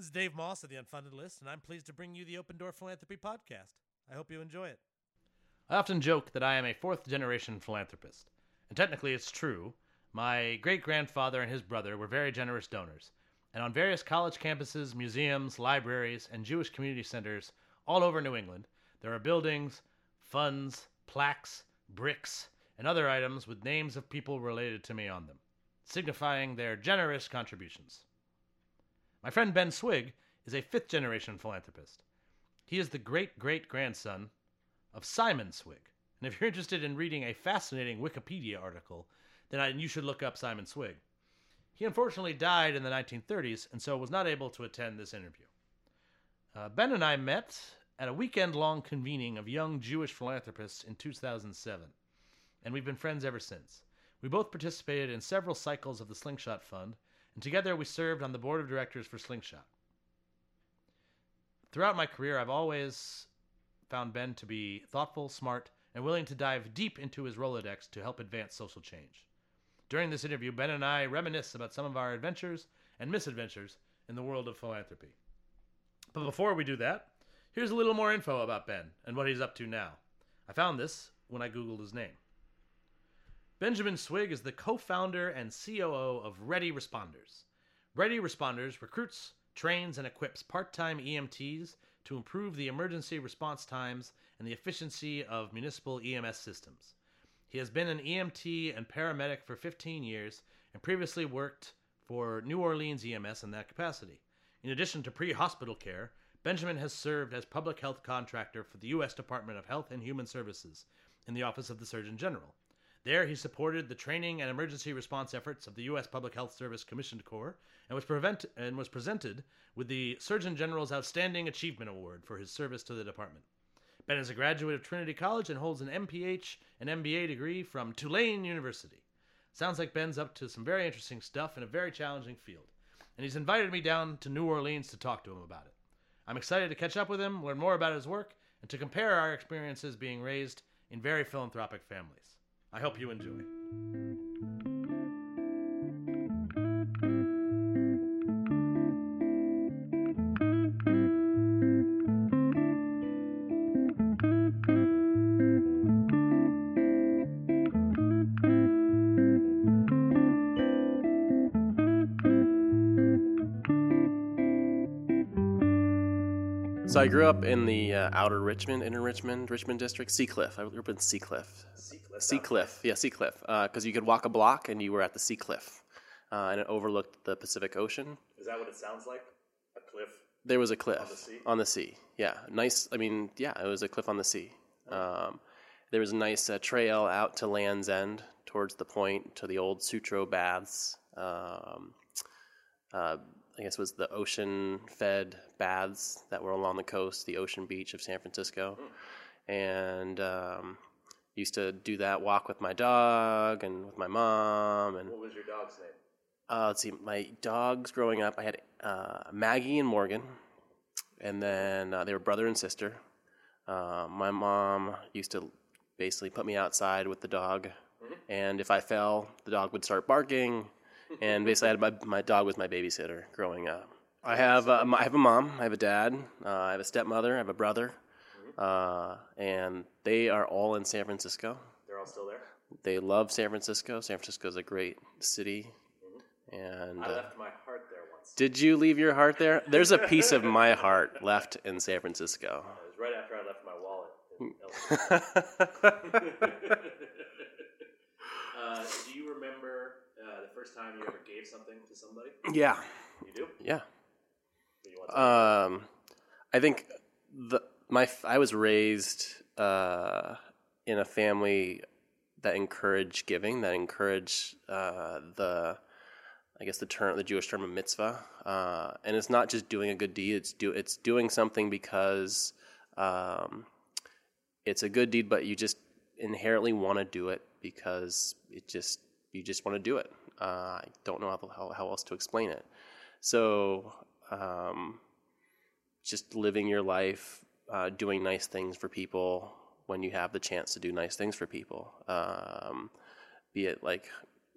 This is Dave Moss of the Unfunded List, and I'm pleased to bring you the Open Door Philanthropy Podcast. I hope you enjoy it. I often joke that I am a fourth generation philanthropist, and technically it's true. My great grandfather and his brother were very generous donors, and on various college campuses, museums, libraries, and Jewish community centers all over New England, there are buildings, funds, plaques, bricks, and other items with names of people related to me on them, signifying their generous contributions. My friend Ben Swig is a fifth generation philanthropist. He is the great great grandson of Simon Swig. And if you're interested in reading a fascinating Wikipedia article, then I, you should look up Simon Swig. He unfortunately died in the 1930s and so was not able to attend this interview. Uh, ben and I met at a weekend long convening of young Jewish philanthropists in 2007, and we've been friends ever since. We both participated in several cycles of the Slingshot Fund and together we served on the board of directors for Slingshot. Throughout my career, I've always found Ben to be thoughtful, smart, and willing to dive deep into his Rolodex to help advance social change. During this interview, Ben and I reminisce about some of our adventures and misadventures in the world of philanthropy. But before we do that, here's a little more info about Ben and what he's up to now. I found this when I Googled his name. Benjamin Swig is the co founder and COO of Ready Responders. Ready Responders recruits, trains, and equips part time EMTs to improve the emergency response times and the efficiency of municipal EMS systems. He has been an EMT and paramedic for 15 years and previously worked for New Orleans EMS in that capacity. In addition to pre hospital care, Benjamin has served as public health contractor for the U.S. Department of Health and Human Services in the Office of the Surgeon General. There, he supported the training and emergency response efforts of the U.S. Public Health Service Commissioned Corps and was, prevent- and was presented with the Surgeon General's Outstanding Achievement Award for his service to the department. Ben is a graduate of Trinity College and holds an MPH and MBA degree from Tulane University. Sounds like Ben's up to some very interesting stuff in a very challenging field, and he's invited me down to New Orleans to talk to him about it. I'm excited to catch up with him, learn more about his work, and to compare our experiences being raised in very philanthropic families. I hope you enjoy. So I grew up in the uh, outer Richmond, inner Richmond, Richmond district, Seacliff. I grew up in Seacliff. Seacliff. Seacliff, yeah, Seacliff. Because uh, because you could walk a block and you were at the Seacliff, uh, and it overlooked the Pacific Ocean. Is that what it sounds like? A cliff. There was a cliff On the sea? On the sea, yeah. Nice. I mean, yeah, it was a cliff on the sea. Um, there was a nice uh, trail out to Land's End towards the point to the old Sutro baths. Um, uh, I guess it was the ocean fed baths that were along the coast, the ocean beach of San Francisco. And um, used to do that walk with my dog and with my mom. And What was your dog's name? uh, let's see, my dogs growing up, I had uh, Maggie and Morgan, and then uh, they were brother and sister. Uh, my mom used to basically put me outside with the dog, and if I fell, the dog would start barking. And basically, I had my, my dog was my babysitter growing up. I have uh, I have a mom, I have a dad, uh, I have a stepmother, I have a brother, uh, and they are all in San Francisco. They're all still there. They love San Francisco. San Francisco is a great city, and I uh, left my heart there once. did you leave your heart there? There's a piece of my heart left in San Francisco. It was right after I left my wallet. uh, do you remember uh, the first time you ever gave something to somebody? yeah, You do. yeah. Do you Um, I think the my I was raised uh, in a family that encouraged giving, that encouraged uh, the I guess the term the Jewish term of mitzvah, uh, and it's not just doing a good deed. It's do it's doing something because um, it's a good deed, but you just inherently want to do it because it just you just want to do it. Uh, I don't know how, how how else to explain it. So um, just living your life, uh, doing nice things for people when you have the chance to do nice things for people. Um, be it like,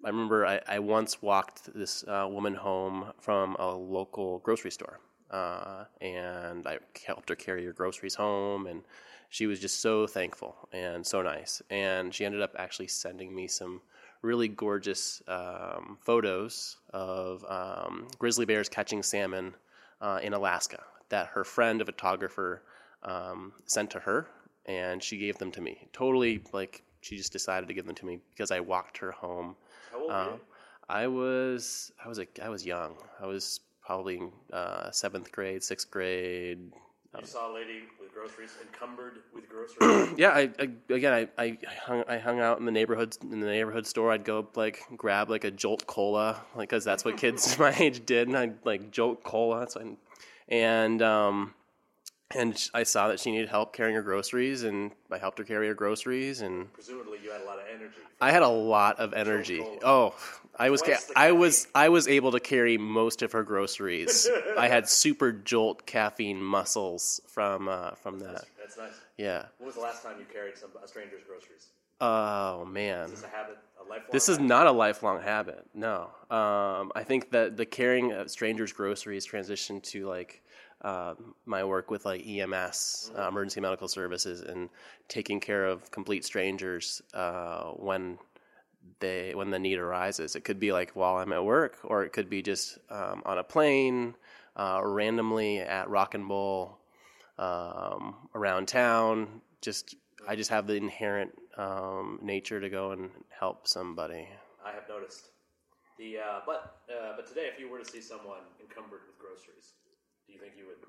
I remember I, I once walked this uh, woman home from a local grocery store, uh, and I helped her carry her groceries home, and she was just so thankful and so nice. And she ended up actually sending me some really gorgeous um, photos of um, grizzly bears catching salmon uh, in Alaska that her friend, a photographer, um, sent to her, and she gave them to me. Totally, like she just decided to give them to me because I walked her home. How old were Um, you? I was I was a, I was young. I was probably uh, seventh grade, sixth grade. You saw a lady with groceries, encumbered with groceries. Yeah, I, I again I, I hung I hung out in the neighborhood in the neighborhood store. I'd go like grab like a Jolt Cola, like because that's what kids my age did, and I'd like Jolt Cola. So I, and um, and I saw that she needed help carrying her groceries, and I helped her carry her groceries, and Presumably, you had a lot of energy. I had a lot of energy. Oh, I was ca- I was I was able to carry most of her groceries. I had super jolt caffeine muscles from uh, from that. That's nice. Yeah. When was the last time you carried some a stranger's groceries? Oh man. Is this a habit, a lifelong? This is not a lifelong habit. No. Um, I think that the carrying of strangers' groceries transitioned to like uh, my work with like EMS, uh, emergency medical services, and taking care of complete strangers uh, when they when the need arises. It could be like while I'm at work, or it could be just um, on a plane, uh, randomly at Rock and Bowl, um, around town. Just I just have the inherent um, nature to go and help somebody. I have noticed. The uh, but uh, but today, if you were to see someone encumbered with groceries, you think you would?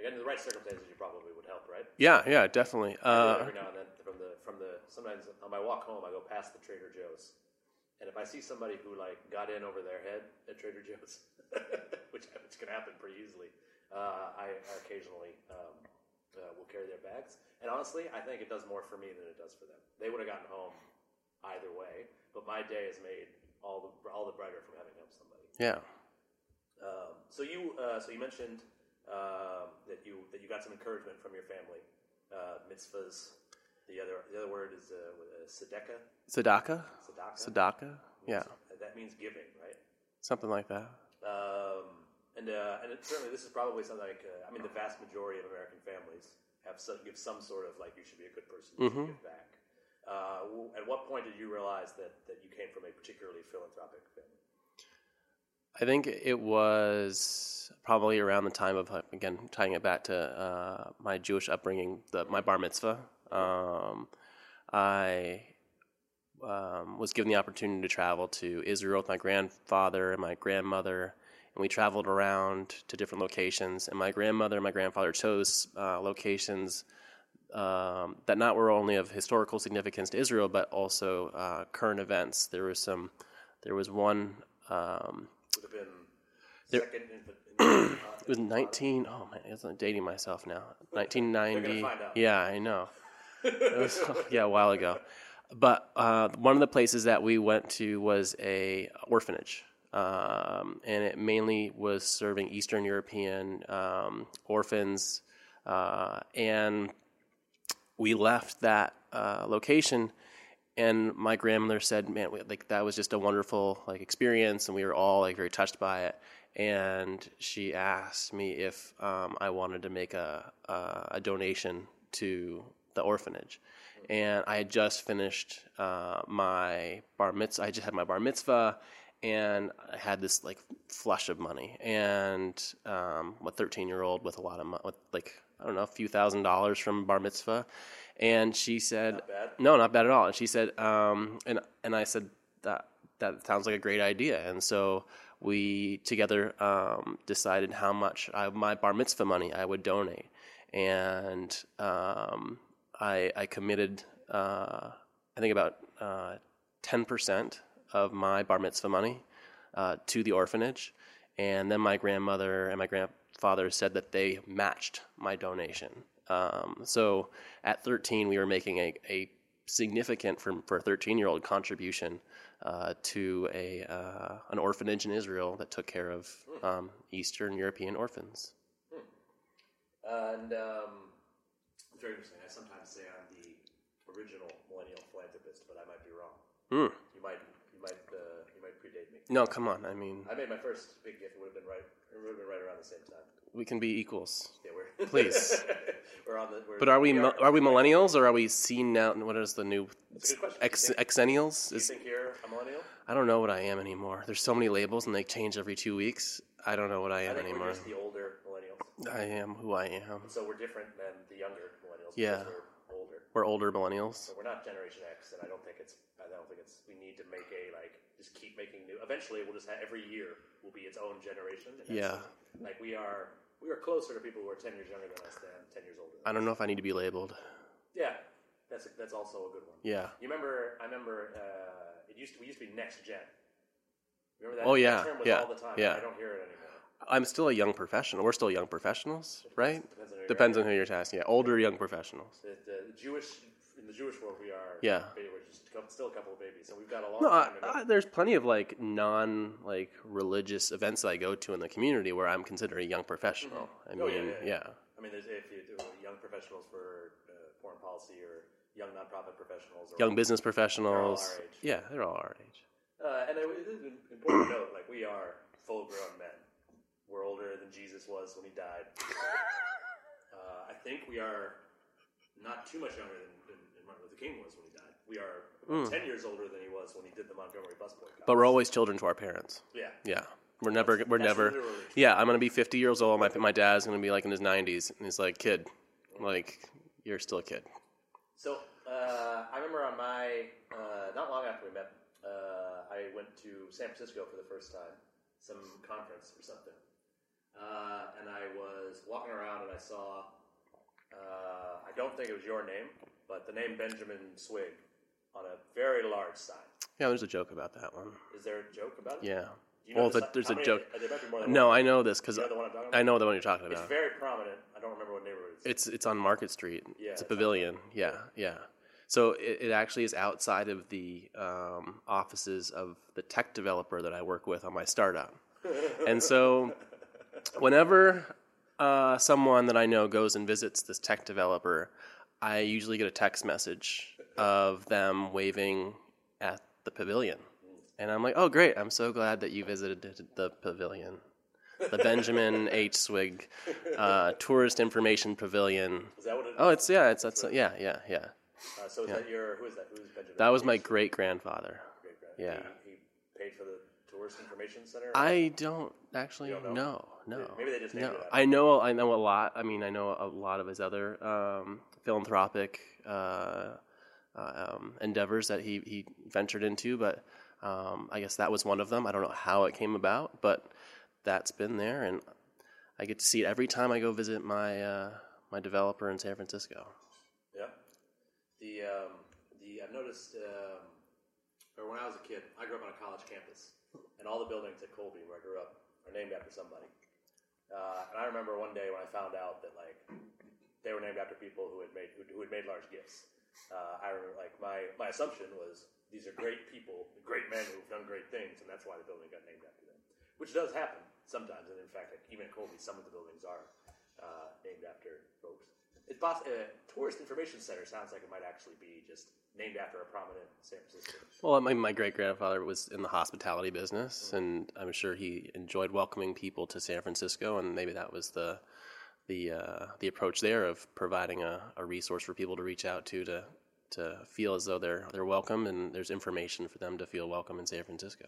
Again, in the right circumstances, you probably would help, right? Yeah, yeah, definitely. Uh, every now and then from the from the sometimes on my walk home I go past the Trader Joe's, and if I see somebody who like got in over their head at Trader Joe's, which which can happen pretty easily, uh, I, I occasionally um, uh, will carry their bags. And honestly, I think it does more for me than it does for them. They would have gotten home either way, but my day is made all the all the brighter from having helped somebody. yeah, Um, so you uh, so you mentioned um, that you that you got some encouragement from your family. Uh, mitzvahs. The other the other word is uh, uh, tzedakah. Sadaka, Tzedakah. Yeah, That means giving, right? something like that. Um, and uh, and it, certainly this is probably something like uh, I mean the vast majority of American families have some, give some sort of like you should be a good person, you should give back. Uh, at what point did you realize that, that you came from a particularly philanthropic family? I think it was probably around the time of again tying it back to uh, my Jewish upbringing, the, my bar mitzvah. Um, I um, was given the opportunity to travel to Israel with my grandfather and my grandmother, and we traveled around to different locations. And my grandmother and my grandfather chose uh, locations um, that not were only of historical significance to Israel, but also uh, current events. There was some. There was one. Um, second in, in, in, it was 19. Oh man, I'm dating myself now. 1990. Yeah, I know. It was, yeah, a while ago. But uh, one of the places that we went to was a orphanage, um, and it mainly was serving Eastern European um, orphans. Uh, and we left that uh, location and my grandmother said man we, like that was just a wonderful like experience and we were all like very touched by it and she asked me if um, i wanted to make a, a, a donation to the orphanage and i had just finished uh, my bar mitzvah i just had my bar mitzvah and i had this like flush of money and um, a 13 year old with a lot of money with like i don't know a few thousand dollars from bar mitzvah and she said bad. no, not bad at all. And she said, um, and and I said that that sounds like a great idea. And so we together um, decided how much I, my bar mitzvah money I would donate, and um, I, I committed uh, I think about ten percent of my bar mitzvah money uh, to the orphanage, and then my grandmother and my grandfather said that they matched my donation. Um, so at 13, we were making a, a significant for a 13 year old contribution uh, to a uh, an orphanage in Israel that took care of um, Eastern European orphans. And um, it's very interesting. I sometimes say I'm the original millennial philanthropist, but I might be wrong. Mm. You might, you might, uh, you might predate me. No, come on. I mean, I made my first big gift. It would have been right. It would have been right around the same time. We can be equals. Yeah, we're Please. we're on the. We're, But are we we mil- are we millennials or are we seen now? What is the new That's a good question. ex, exennials? Do you Is, think you're a millennial? I don't know what I am anymore. There's so many labels and they change every two weeks. I don't know what I I am think anymore. the older millennials. I am who I am. So we're different than the younger millennials. Yeah. We're older. We're older millennials. So we're not Generation X, and I don't think it's. I don't think it's. We need to make a like. Just keep making new. Eventually, we'll just have every year will be its own generation. And Yeah. Like we are. We are closer to people who are ten years younger than us than ten years older. Than I don't know if I need to be labeled. Yeah, that's that's also a good one. Yeah. You remember? I remember. Uh, it used to. We used to be next gen. Remember that? Oh, that yeah, term was yeah, all the time. yeah. I don't hear it anymore. I'm still a young professional. We're still young professionals, right? Depends on who you're Depends on who you're asking. Yeah, older young professionals. The, the Jewish in the Jewish world, we are. Yeah. We're just still a couple of babies, so we've got a long No, I. I, there's plenty of like non like religious events that I go to in the community where I'm considered a young professional. I mean, Oh, yeah, yeah, yeah, yeah. I mean, there's, if you do young professionals for uh, foreign policy or young nonprofit professionals, or young business professionals. our age. Yeah, they're all our age. Uh, and it, is important to note, like we are full-grown men. We're older than Jesus was when he died. uh, I think we are not too much younger than, than Martin Luther King was when he died. We are about ten years older than he was when he did the Montgomery bus boycott. But we're always children to our parents. yeah, Yeah, we're never. We're that's never. Yeah, I'm gonna be 50 years old. My my dad's gonna be like in his 90s, and he's like, kid, like you're still a kid. So uh, I remember on my uh, not long after we met, uh, I went to San Francisco for the first time, some conference or something, uh, and I was walking around and I saw. Uh, I don't think it was your name, but the name Benjamin Swig on a very large sign. Yeah, there's a joke about that one. Is there a joke about it? Yeah. You know Well, the the, there's how a joke. there might be more than No, one. I know this because You know I'm talking about? I know the one you're talking about. It's very prominent. I don't remember what neighborhood it's. It's it's on Market Street. Yeah, it's a pavilion. Yeah, yeah. So it, it actually is outside of the um, offices of the tech developer that I work with on my startup. and so, whenever uh, someone that I know goes and visits this tech developer, I usually get a text message of them waving at the pavilion, and I'm like, "Oh, great! I'm so glad that you visited the pavilion." the Benjamin H. Swig uh, Tourist Information Pavilion. Is that what it is? Oh, it's yeah, it's that's yeah, yeah, yeah. Uh, so is that your who is that? Who's Benjamin? That was my great grandfather. Yeah. He, he paid for the tourist information center. I don't actually don't know. know? No, Maybe they just named no. it I know. I know a lot. I mean, I know a lot of his other um, philanthropic uh, uh, um, endeavors that he he ventured into, but um, I guess that was one of them. I don't know how it came about, but that's been there, and I get to see it every time I go visit my uh, my developer in San Francisco. Yeah. The um, the I've noticed, um, or when I was a kid, I grew up on a college campus, and all the buildings at Colby, where I grew up, are named after somebody. Uh, and I remember one day when I found out that like they were named after people who had made who, who had made large gifts. Uh, I remember like my my assumption was these are great people, great men who've done great things, and that's why the building got named after them. Which does happen sometimes, and in fact, like, even at Colby, some of the buildings are uh, named after folks. It's poss- uh, tourist information center sounds like it might actually be just named after a prominent San Francisco. Well, my, my great grandfather was in the hospitality business, and I'm sure he enjoyed welcoming people to San Francisco, and maybe that was the the uh, the approach there of providing a, a resource for people to reach out to to to feel as though they're they're welcome and there's information for them to feel welcome in San Francisco.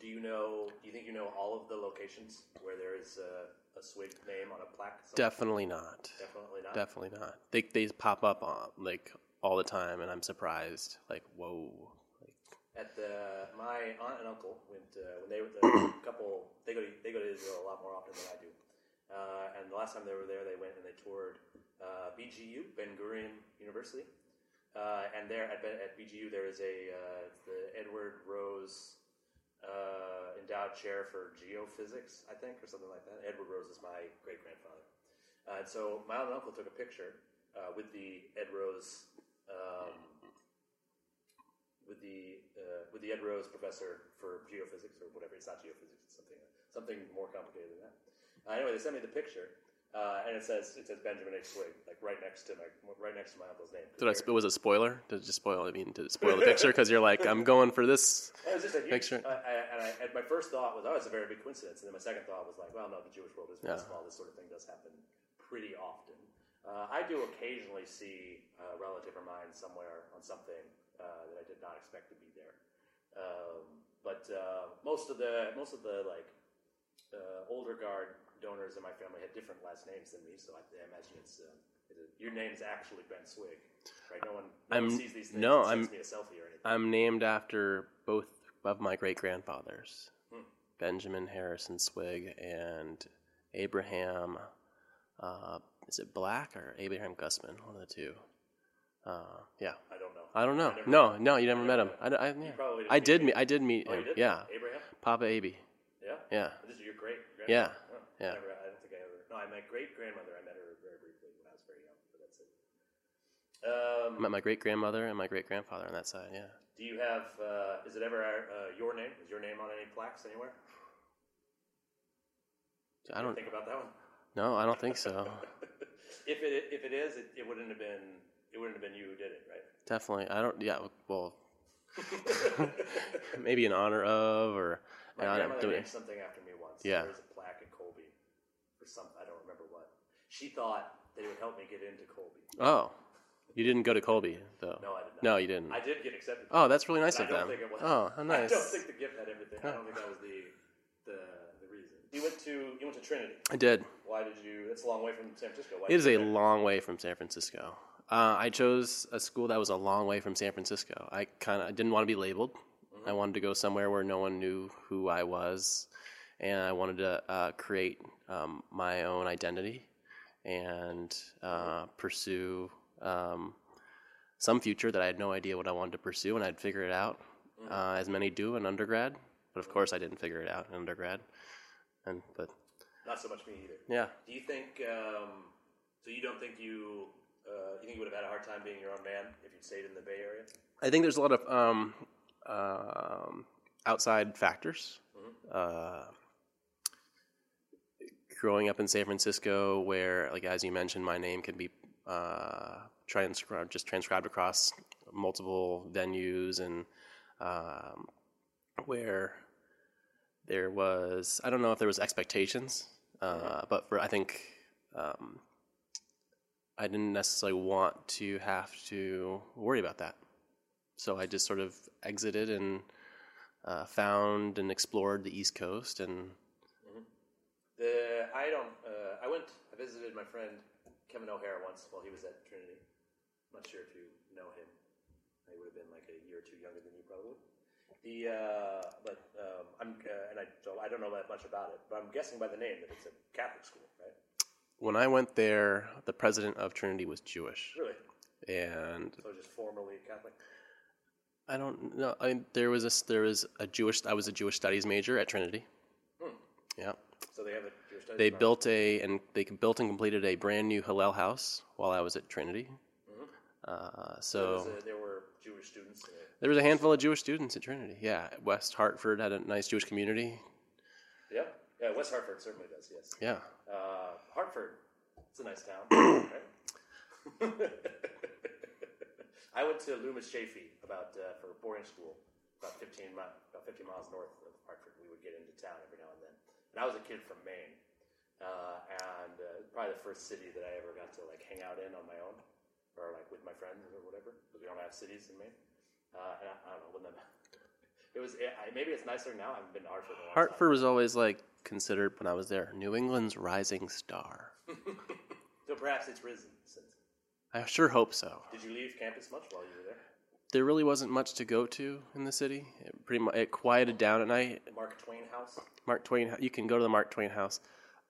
Do you know? Do you think you know all of the locations where there is a, a swig name on a plaque? somewhere? Definitely not. Definitely not. Definitely not. They they pop up on, like all the time, and I'm surprised. Like whoa. Like, At the my aunt and uncle went uh, when they were the couple. They go to they go to Israel a lot more often than I do. Uh, and the last time they were there, they went and they toured uh, BGU, Ben Gurion University. Uh, and there at, at BGU, there is a uh, the Edward Rose uh, endowed chair for geophysics, I think, or something like that. Edward Rose is my great grandfather. Uh, and so my aunt and uncle took a picture with the Ed Rose um, with the with the Ed Rose professor for geophysics or whatever. It's not geophysics. It's something something more complicated than that. Uh, anyway, they sent me the picture, uh, and it says it says Benjamin H. Swig, like right next to my right next to my uncle's name. did I? sp- Was it a spoiler? Did it just spoil? I mean, did it spoil the picture? Because you're like, I'm going for this. It was just a huge, Picture. I, and, I, and my first thought was, oh, it's a very big coincidence. And then my second thought was like, well, no, the Jewish world is very Yeah. small. This sort of thing does happen pretty often. Uh, I do occasionally see a relative of mine somewhere on something uh, that I did not expect to be there. Um, but uh, most of the most of the like uh, older guard donors in my family had different last names than me, so I, I imagine it's uh, your name's actually Ben Swig, right? No one, no I'm- one sees these things no, I'm- me a selfie or anything. I'm named after both of my great grandfathers, Hmm. Benjamin Harrison Swig and Abraham. Uh, is it Black or Abraham Gusman? One of the two. Uh, yeah, I don't know. I don't know. never No, met- no, you never met him. I, I, yeah. I meet did me. meet. I did meet Oh, him. did? Yeah, Abraham. Papa Aby. Yeah. Yeah. This is your great. Yeah, yeah. Never, I don't think I ever. No, I met great grandmother. I met her very briefly when I was very young, but that's it. I Um, met my great grandmother and my great grandfather on that side. Yeah. do you have? Uh, is it ever uh, your name? Is your name on any plaques anywhere? I don't. think about that one. No, I don't think so. if it if it is, it, it wouldn't have been it wouldn't have been you who did it, right? Definitely. I don't. Yeah. Well, maybe in honor of or. My grandmother named something after me once. Yeah. There's a plaque in Colby for some I don't remember what. She thought that it would help me get into Colby. Oh, you didn't go to Colby though. No, I did not. No, you didn't. I did get accepted. Oh, that's really nice I of don't them. think it was. Oh, how nice. I don't think the gift had everything. I don't think that was the the the reason. You went to you went to Trinity. I did. Why did you? That's a long way from San Francisco. Why It is a long way from San Francisco. Uh, I chose a school that was a long way from San Francisco. I kind of didn't want to be labeled. I wanted to go somewhere where no one knew who I was, and I wanted to uh, create um, my own identity and uh, pursue um, some future that I had no idea what I wanted to pursue, and I'd figure it out, uh, as many do in undergrad. But of course, I didn't figure it out in undergrad. And but Not so much me either. yeah, Do you think? Um, so you don't think you? Uh, you think you would have had a hard time being your own man if you'd stayed in the Bay Area? I think there's a lot of um, um, outside factors. Uh, growing up in San Francisco, where, like as you mentioned, my name can be uh, transcribed, just transcribed across multiple venues, and um, where there was, I don't know if there was expectations, uh, but for I think um, I didn't necessarily want to have to worry about that. So I just sort of exited and uh, found and explored the East Coast, and I don't. Uh, I went. I visited my friend Kevin O'Hara once while he was at Trinity. I'm not sure if you know him. He would have been like a year or two younger than you, probably. The uh, but um, I'm uh, and I so I don't know that much about it, but I'm guessing by the name that it's a Catholic school, right? when I went there, the president of Trinity was Jewish, Really? and So just formerly Catholic. I don't know. I, there was a there was a Jewish. I was a Jewish studies major at Trinity. Yeah, So they have a they built a and they built and completed a brand new Hillel house while I was at Trinity. Uh, There, so a, there were Jewish students. It. there was a handful of Jewish students at Trinity. Yeah, West Hartford had a nice Jewish community. Yeah, yeah. West Hartford certainly does. Yes. Yeah, Uh, Hartford, it's a nice town. I went to Loomis Chaffee about uh, for boarding school, about fifteen mi- about fifty miles north of Hartford. We would get into town every now and then. And I was a kid from Maine, uh, and uh, probably the first city that I ever got to like hang out in on my own, or like with my friends or whatever, because we don't have cities in Maine. Uh, and I, I don't know when the it was. I, maybe it's nicer now. I haven't been to Hartford. A long time. Hartford was always like considered when I was there New England's rising star. So perhaps it's risen since. I sure hope so. Did you leave campus much while you were there? There really wasn't much to go to in the city. It pretty much it quieted down at night. The Mark Twain House. Mark Twain, you can go to the Mark Twain house.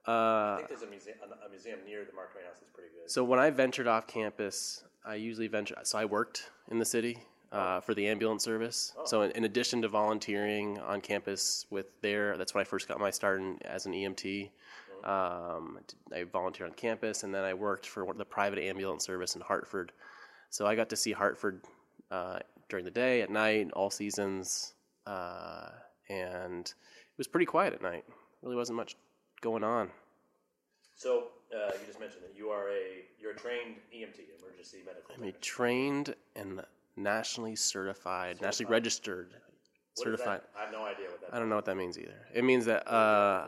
I Uh, think there's a museum. A museum near the Mark Twain House is pretty good. so when I ventured off campus, I usually venture. So I worked in the city uh, for the ambulance service. So in, in addition to volunteering on campus with there, that's when I first got my start in, as an EMT. Um, I volunteered on campus, and then I worked for the private ambulance service in Hartford. So I got to see Hartford uh, during the day, at night, all seasons, uh, and it was pretty quiet at night. Really wasn't much going on. So uh, you just mentioned that you are a you're a trained EMT, emergency medical. I'm a trained and nationally certified, nationally registered, What certified. I have no idea what that. I don't know what that means either. It means that uh,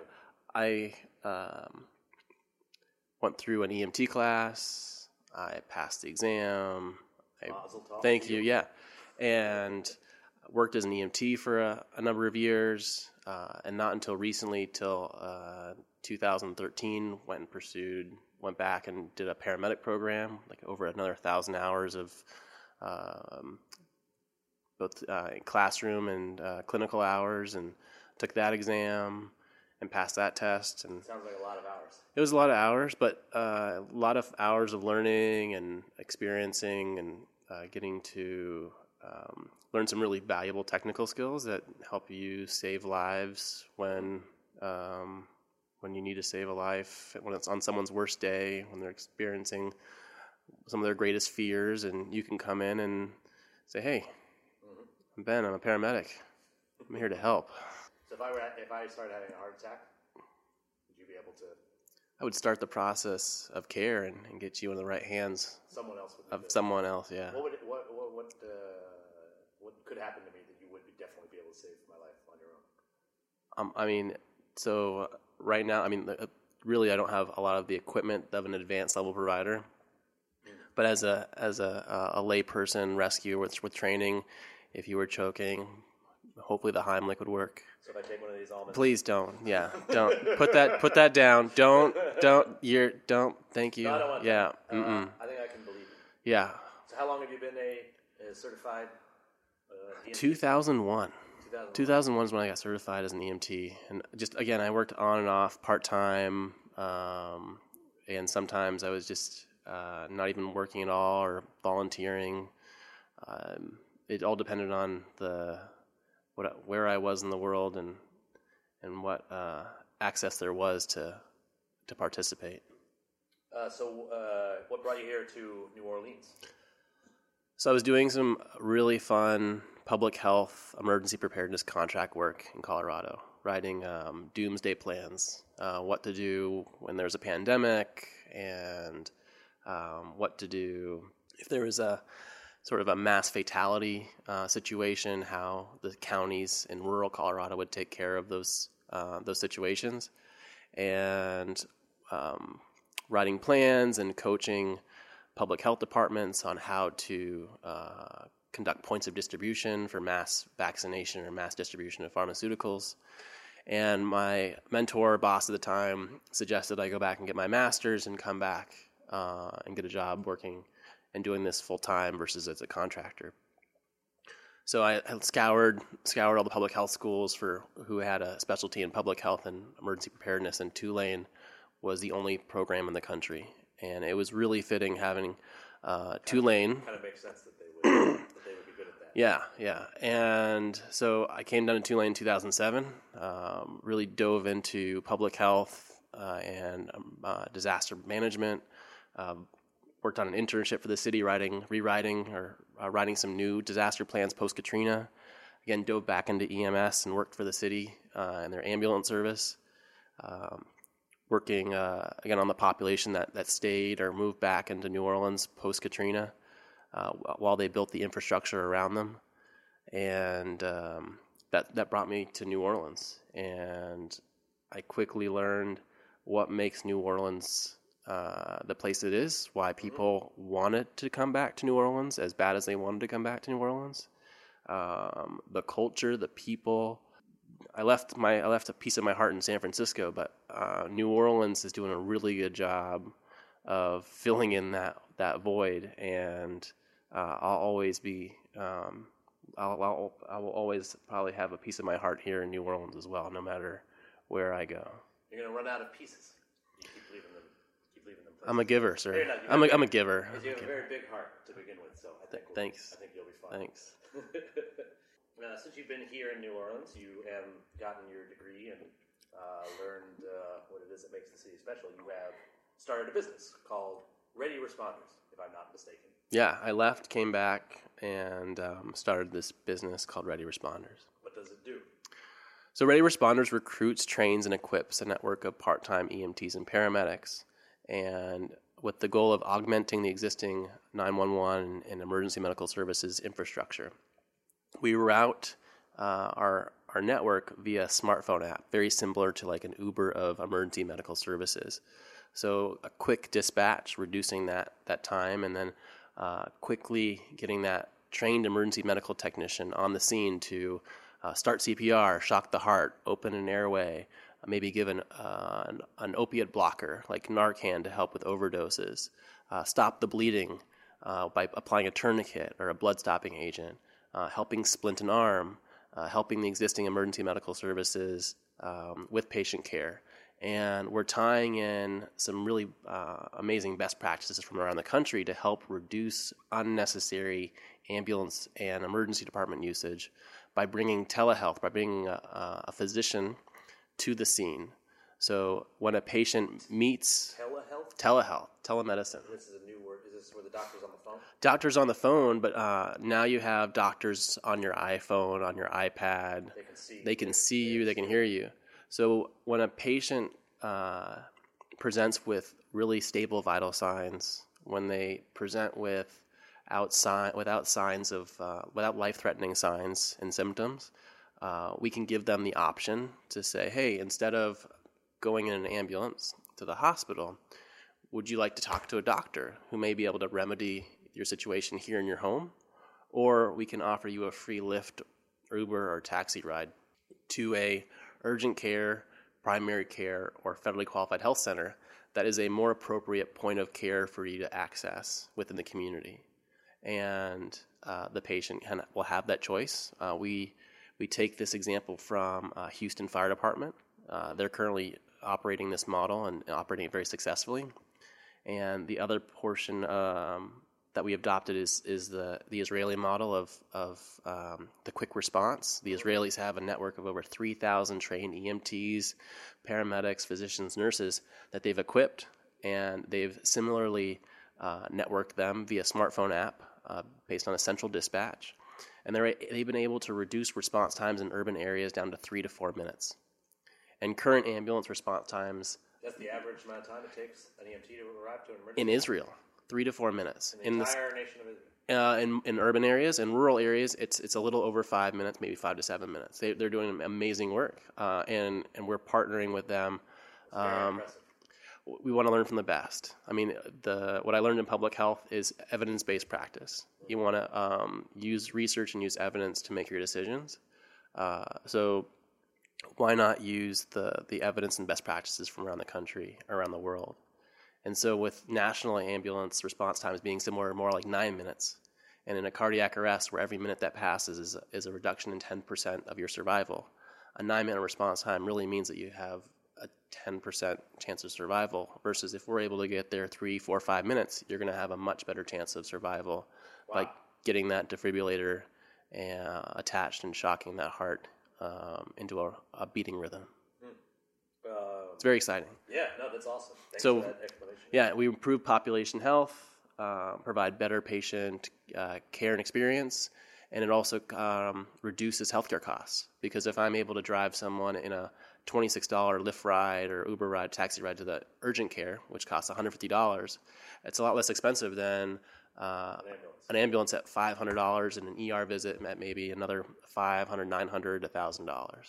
I um, went through an EMT class. I passed the exam. I, thank you. Yeah, and worked as an EMT for a, a number of years, uh, and not until recently, till uh, 2013, went and pursued, went back and did a paramedic program, like over another thousand hours of um, both uh, classroom and uh, clinical hours, and took that exam and passed that test. And Sounds like a lot of hours. it was a lot of hours, but uh, a lot of hours of learning and experiencing and uh, getting to um, learn some really valuable technical skills that help you save lives when um, when you need to save a life, when it's on someone's worst day, when they're experiencing some of their greatest fears, and you can come in and say, "Hey, I'm Ben. I'm a paramedic. I'm here to help." So if I were if I started having a heart attack, would you be able to? I would start the process of care and, and get you in the right hands Someone else would. of someone else. Yeah. What would it, what what what, uh, could happen to me that you would be definitely be able to save my life on your own? Um, I mean, so uh, right now, I mean, uh, really, I don't have a lot of the equipment of an advanced level provider. But as a as a uh, a lay person rescue with with training, if you were choking, hopefully the Heimlich would work. So if I take one of these almonds, Please don't. Yeah, don't put that put that down. Don't don't. You're don't. Thank you. No, I don't want yeah. Uh, I think I can believe you. Yeah. So how long have you been a, a certified? Uh, EMT? 2001. 2001. 2001 is when I got certified as an EMT, and just again, I worked on and off part time, um, and sometimes I was just uh, not even working at all or volunteering. Um, it all depended on the what where I was in the world and and what uh, access there was to to participate. Uh, so uh, what brought you here to New Orleans? So I was doing some really fun public health emergency preparedness contract work in Colorado, writing um, doomsday plans, uh, what to do when there's a pandemic, and um, what to do if there is a sort of a mass fatality uh, situation, how the counties in rural Colorado would take care of those uh, those situations, and um, writing plans and coaching public health departments on how to uh, conduct points of distribution for mass vaccination or mass distribution of pharmaceuticals. And my mentor, boss at the time, suggested I go back and get my master's and come back uh, and get a job working and doing this full time versus as a contractor. So I scoured scoured all the public health schools for who had a specialty in public health and emergency preparedness, and Tulane was the only program in the country, and it was really fitting having uh, Tulane. Kind of makes sense that they would Yeah, yeah. And so I came down to Tulane in 2007, um, really dove into public health uh, and um, uh, disaster management. Um, worked on an internship for the city, writing, rewriting, or uh, writing some new disaster plans post Katrina. Again, dove back into EMS and worked for the city uh, and their ambulance service. Um, working uh, again on the population that, that stayed or moved back into New Orleans post Katrina uh, while they built the infrastructure around them, and um, that that brought me to New Orleans, and I quickly learned what makes New Orleans uh, the place it is, why people wanted to come back to New Orleans as bad as they wanted to come back to New Orleans, um, the culture, the people. I left my I left a piece of my heart in San Francisco, but uh, New Orleans is doing a really good job of filling in that that void, and uh, I'll always be um, I'll, I'll I will always probably have a piece of my heart here in New Orleans as well, no matter where I go. You're gonna run out of pieces. You keep leaving them. Keep leaving them. I'm a giver, sir. Not- I'm a, I'm a giver. Because you have a very big heart to begin with, so I think we'll, thanks. I think you'll be fine. Thanks. uh, since you've been here in New Orleans, you have gotten your degree and uh, learned uh, what it is that makes the city special. You have started a business called Ready Responders, if I'm not mistaken. Yeah, I left, came back, and um, started this business called Ready Responders. What does it do? So, Ready Responders recruits, trains, and equips a network of part time EMTs and paramedics, and with the goal of augmenting the existing 911 and emergency medical services infrastructure. We route uh, our, our network via smartphone app, very similar to like an Uber of emergency medical services. So a quick dispatch, reducing that that time, and then uh, quickly getting that trained emergency medical technician on the scene to uh, start CPR, shock the heart, open an airway, maybe give an, uh, an, an, opiate blocker like Narcan to help with overdoses, uh, stop the bleeding uh, by applying a tourniquet or a blood stopping agent, uh, helping splint an arm, helping the existing emergency medical services um, with patient care. And we're tying in some really uh, amazing best practices from around the country to help reduce unnecessary ambulance and emergency department usage by bringing telehealth, by bringing a, a physician to the scene. So when a patient meets telehealth, telehealth, telemedicine. This is a new word. Is this where the doctor's on the phone? Doctors on the phone, but uh, now you have doctors on your iPhone, on your iPad. They can see. They can see you. They can hear you. So when a patient uh, presents with really stable vital signs, when they present with outside without signs of uh, without life-threatening signs and symptoms, uh, we can give them the option to say, hey, instead of going in an ambulance to the hospital, would you like to talk to a doctor who may be able to remedy your situation here in your home? Or we can offer you a free Lyft, Uber, or taxi ride to a urgent care, primary care, or federally qualified health center that is a more appropriate point of care for you to access within the community. And uh, the patient can, will have that choice. Uh, we we take this example from uh, Houston Fire Department. Uh, they're currently operating this model and operating it very successfully. And the other portion um, that we adopted is is the the Israeli model of of um, the quick response. The Israelis have a network of over 3,000 trained EMTs, paramedics, physicians, nurses that they've equipped, and they've similarly uh, networked them via smartphone app uh, based on a central dispatch and they've been able to reduce response times in urban areas down to three to four minutes. And current ambulance response times. That's the average amount of time it takes an EMT to arrive to an emergency. In Israel, three to four minutes. In the in entire nation of Israel. Uh, in, in urban areas in rural areas, it's it's a little over five minutes, maybe five to seven minutes. They, they're doing amazing work, uh, and and we're partnering with them. Um, we want to learn from the best. I mean, the what I learned in public health is evidence based practice. You want to um, use research and use evidence to make your decisions. Uh, so why not use the the evidence and best practices from around the country, around the world? And so with national ambulance response times being somewhere more like nine minutes, and in a cardiac arrest where every minute that passes is is a reduction in ten percent of your survival, a nine minute response time really means that you have a 10% chance of survival versus if we're able to get there three, four, five minutes, you're going to have a much better chance of survival by getting that defibrillator uh, attached and shocking that heart um, into a, a beating rhythm. It's very exciting. yeah, no, that's awesome. Thanks So- for that explanation. Yeah, we improve population health, uh, provide better patient uh, care and experience, and it also um, reduces healthcare costs. Because if I'm able to drive someone in a $26 Lyft ride or Uber ride, taxi ride to the urgent care, which costs $150, it's a lot less expensive than uh, An ambulance. an ambulance at $500 and an ER visit at maybe another $500, $900, $1,000.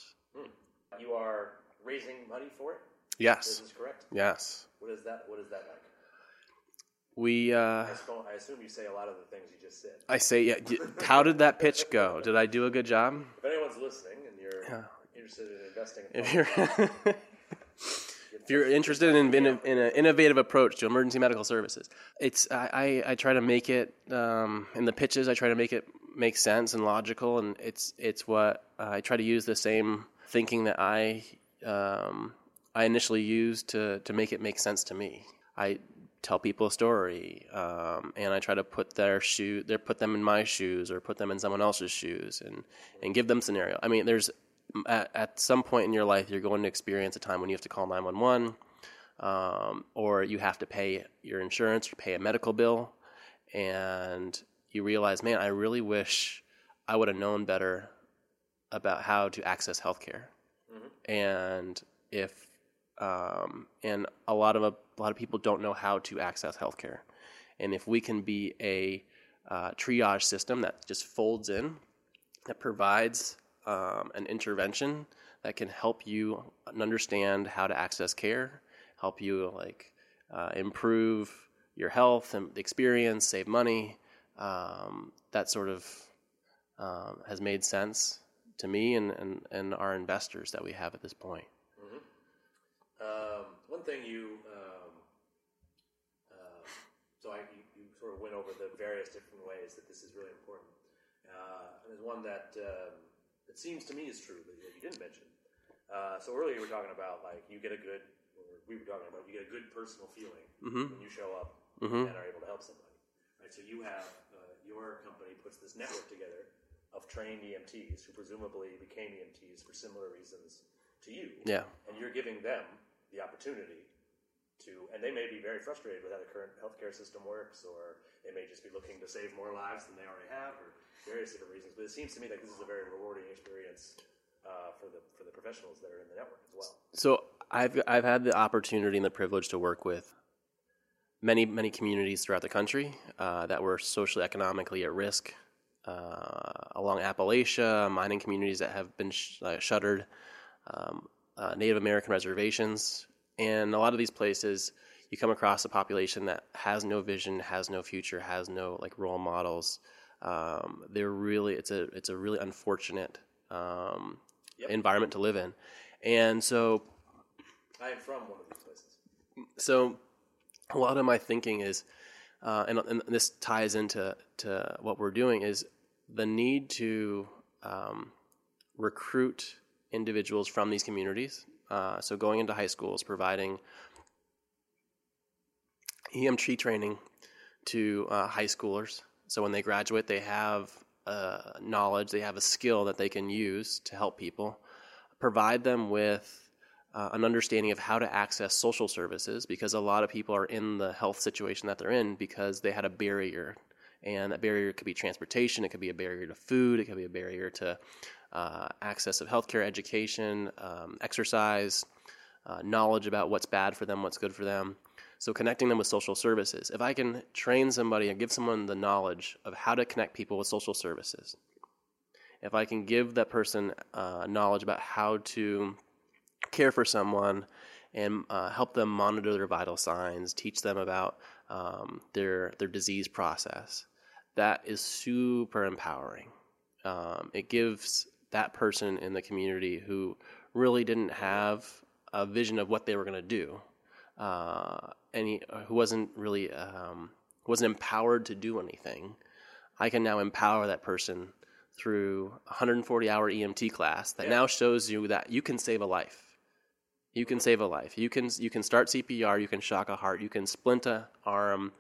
You are raising money for it. Yes, Is correct? yes. What is that? What is that like? We, uh, I assume, I assume you say a lot of the things you just said. I say, yeah. How did that pitch go? Did I do a good job? If anyone's listening and you're yeah. interested in investing in If you're if you're interested in, in, in an innovative approach to emergency medical services, it's I, I, I try to make it um, in the pitches. I try to make it make sense and logical, and it's it's what uh, I try to use the same thinking that I um, I initially used to to make it make sense to me. I tell people a story, um, and I try to put their shoe, they put them in my shoes, or put them in someone else's shoes, and and give them scenario. I mean, there's at, at some point in your life, you're going to experience a time when you have to call nine one one, um, or you have to pay your insurance or pay a medical bill, and you realize, man, I really wish I would have known better about how to access healthcare, and if um, and a lot of a, lot of people don't know how to access healthcare, and if we can be a uh, triage system that just folds in, that provides um, an intervention that can help you understand how to access care, help you like uh, improve your health and experience, save money. Um, that sort of um, has made sense to me and, and, and our investors that we have at this point. One thing you, um, uh, so I, you, you sort of went over the various different ways that this is really important. Uh, and there's one that um, that seems to me is true that you didn't mention. Uh, so earlier you were talking about like you get a good, or we were talking about you get a good personal feeling Mhm. when you show up Mhm. and are able to help somebody. Right. So you have uh, your company puts this network together of trained EMTs who presumably became EMTs for similar reasons to you Yeah. and you're giving them the opportunity to, and they may be very frustrated with how the current healthcare system works, or they may just be looking to save more lives than they already have, or various different reasons. But it seems to me like this is a very rewarding experience uh, for the for the professionals that are in the network as well. So I've I've had the opportunity and the privilege to work with many many communities throughout the country uh, that were socially economically at risk uh, along Appalachia, mining communities that have been sh- uh, shuttered, um, uh, Native American reservations, and a lot of these places you come across a population that has no vision, has no future, has no like role models. Um, they're really it's a it's a really unfortunate um, Yep. environment to live in, and so I am from one of these places. so a lot of my thinking is, uh, and, and this ties into to what we're doing is the need to um, recruit individuals from these communities. Uh, so going into high schools, providing EMT training to uh, high schoolers. So when they graduate, they have uh, knowledge, they have a skill that they can use to help people. Provide them with uh, an understanding of how to access social services because a lot of people are in the health situation that they're in because they had a barrier. And that barrier could be transportation, it could be a barrier to food, it could be a barrier to access of healthcare, education, um, exercise, uh, knowledge about what's bad for them, what's good for them. So connecting them with social services. If I can train somebody and give someone the knowledge of how to connect people with social services, if I can give that person uh, knowledge about how to care for someone and uh, help them monitor their vital signs, teach them about um, their their disease process, that is super empowering. Um, it gives that person in the community who really didn't have a vision of what they were going to do, uh, and he, who wasn't really um, wasn't empowered to do anything. I can now empower that person through a 140 hour EMT class that Yeah. now shows you that you can save a life. You can save a life. You can you can start CPR. You can shock a heart. You can splint a arm.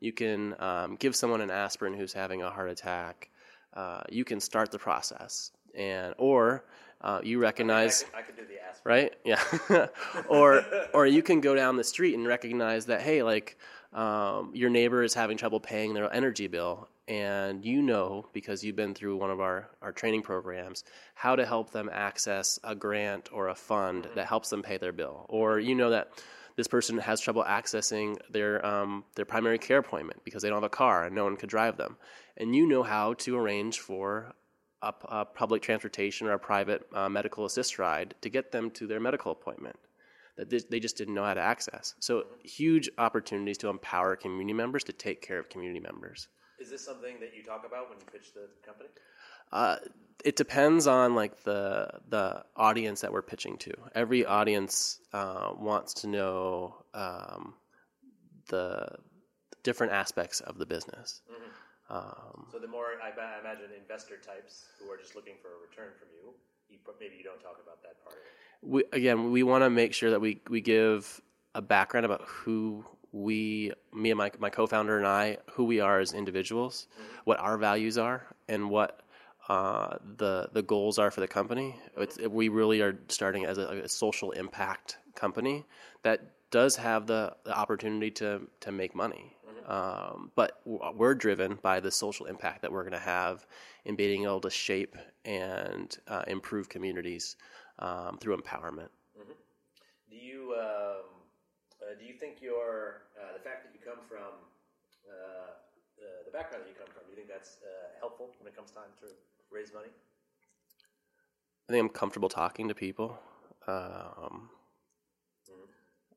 You can um, give someone an aspirin who's having a heart attack. Uh, you can start the process, and or uh, you recognize I could, I could do the aspirin. right? Yeah. or or you can go down the street and recognize that hey, like um, your neighbor is having trouble paying their energy bill, and you know because you've been through one of our our training programs how to help them access a grant or a fund that helps them pay their bill, or you know that. This person has trouble accessing their um, their primary care appointment because they don't have a car and no one could drive them, and you know how to arrange for a, a public transportation or a private uh, medical assist ride to get them to their medical appointment that they- they just didn't know how to access. So huge opportunities to empower community members to take care of community members. Is this something that you talk about when you pitch the company? Uh, it depends on like the the audience that we're pitching to. Every audience uh, wants to know um, the different aspects of the business. Um, So the more I, I imagine investor types who are just looking for a return from you, you maybe you don't talk about that part we again we want to make sure that we we give a background about who we me and my my co-founder and I who we are as individuals, what our values are, and what uh, the the goals are for the company. It's, we really are starting as a, a social impact company that does have the, the opportunity to to make money. Um, but we're driven by the social impact that we're going to have in being able to shape and uh, improve communities um, through empowerment. Do you um, uh, do you think your uh, the fact that you come from uh, uh, the background that you come from, do you think that's uh, helpful when it comes time to raise money? I think I'm comfortable talking to people. Um,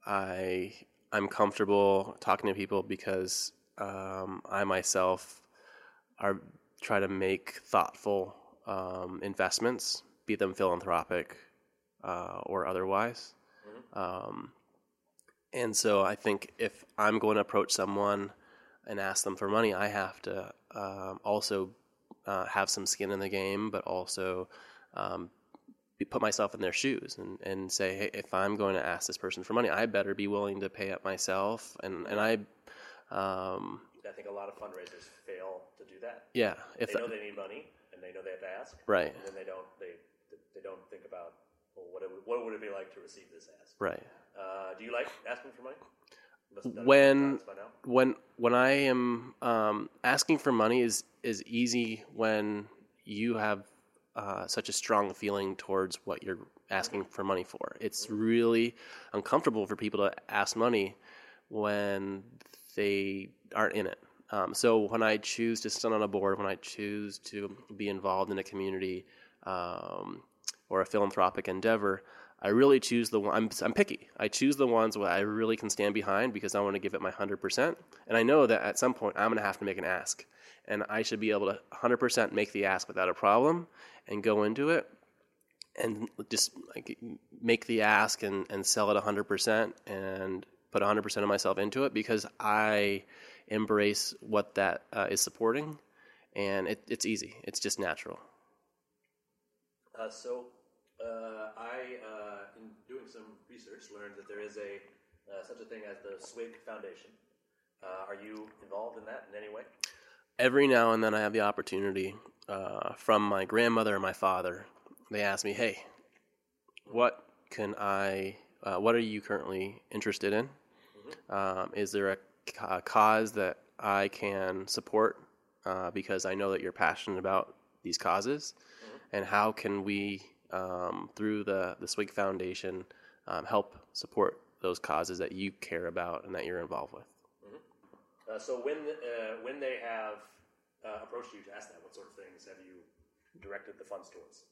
I I'm comfortable talking to people because um, I myself are try to make thoughtful um, investments, be them philanthropic uh, or otherwise. Um, and so I think if I'm going to approach someone and ask them for money, I have to um, also uh, have some skin in the game, but also um, put myself in their shoes and, and say, hey, if I'm going to ask this person for money, I better be willing to pay it myself. And, and I, um, I think a lot of fundraisers fail to do that. yeah, if They the- know they need money and they know they have to ask, right, and then they don't they they don't think about well, what it, would- what would it be like to receive this ask? right. Uh, do you like asking for money? Must have done it When- times by now. when when I am um, asking for money is is easy when you have uh, such a strong feeling towards what you're asking for money for. It's really uncomfortable for people to ask money when they aren't in it. Um, so when I choose to sit on a board, when I choose to be involved in a community um, or a philanthropic endeavor, I really choose the one. I'm, I'm picky. I choose the ones where I really can stand behind because I want to give it my hundred percent, and I know that at some point I'm going to have to make an ask, and I should be able to hundred percent make the ask without a problem and go into it and just like make the ask and, and sell it 100% and put 100% of myself into it because I embrace what that uh, is supporting and it, it's easy. It's just natural. Uh, so uh, I, uh, in doing some research, learned that there is a uh, such a thing as the Swig Foundation. Uh, are you involved in that in any way? Every now and then I have the opportunity uh, from my grandmother and my father. They ask me, hey, what can I, uh, what are you currently interested in? Um, is there a, a cause that I can support uh, because I know that you're passionate about these causes? And how can we, um, through the, the Swig Foundation, um, help support those causes that you care about and that you're involved with? Uh, so when uh, when they have uh, approached you to ask that, what sort of things have you directed the funds towards?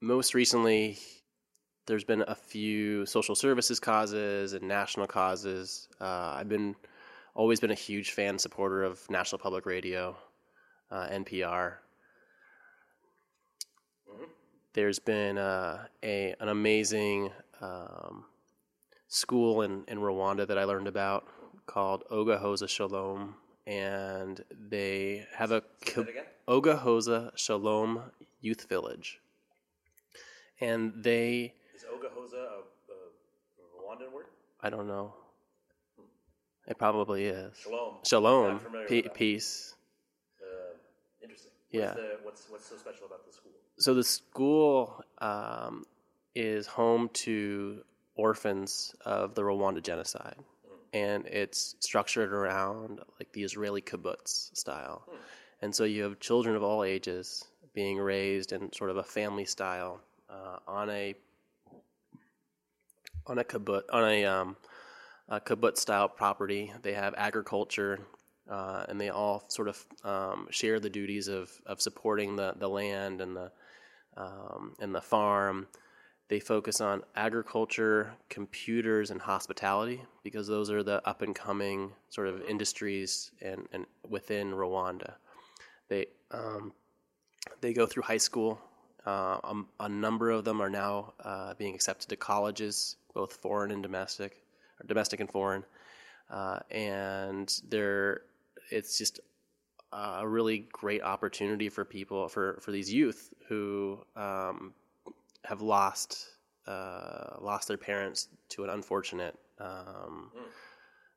most recently there's been a few social services causes and national causes. Uh, i've been always been a huge fan supporter of national public radio uh, npr there's been uh, a an amazing um, school in, in rwanda that i learned about called agahozo shalom and they have a. Agahozo Shalom Youth Village. And they, Is Agahozo a, a Rwandan word? I don't know. It probably is. Shalom. Shalom, Not familiar pe- with that. peace. Uh, interesting. Yeah. What's, the, what's what's so special about the school? So the school um, is home to orphans of the Rwanda genocide, and it's structured around like the Israeli kibbutz style. And so you have children of all ages being raised in sort of a family style uh, on a on a kibbutz on a, um, a kibbutz style property. They have agriculture, uh, and they all sort of um, share the duties of, of supporting the, the land and the um, and the farm. They focus on agriculture, computers, and hospitality because those are the up and coming sort of industries and, and within Rwanda. They um, they go through high school. Uh, um, a number of them are now uh, being accepted to colleges, both foreign and domestic, or domestic and foreign. Uh, and they're it's just a really great opportunity for people for, for these youth who um, have lost uh, lost their parents to an unfortunate um,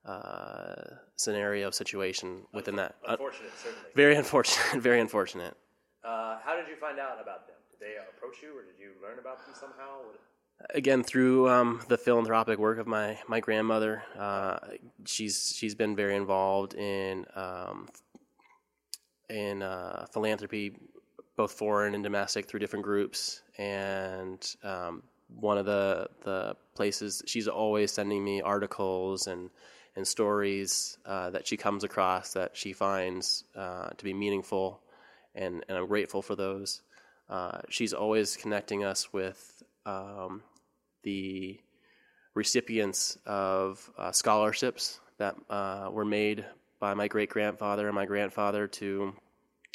uh, scenario situation within that. Uh, Unfortunate, certainly. very unfortunate. Very unfortunate. Uh, how did you find out about them? Did they approach you, or did you learn about them somehow? Again through um, the philanthropic work of my my grandmother. Uh, she's she's been very involved in um, in uh, philanthropy, both foreign and domestic, through different groups. And um, one of the the places she's always sending me articles and and stories uh, that she comes across that she finds uh, to be meaningful, and, and I'm grateful for those. Uh, she's always connecting us with um, the recipients of uh, scholarships that uh, were made by my great grandfather and my grandfather to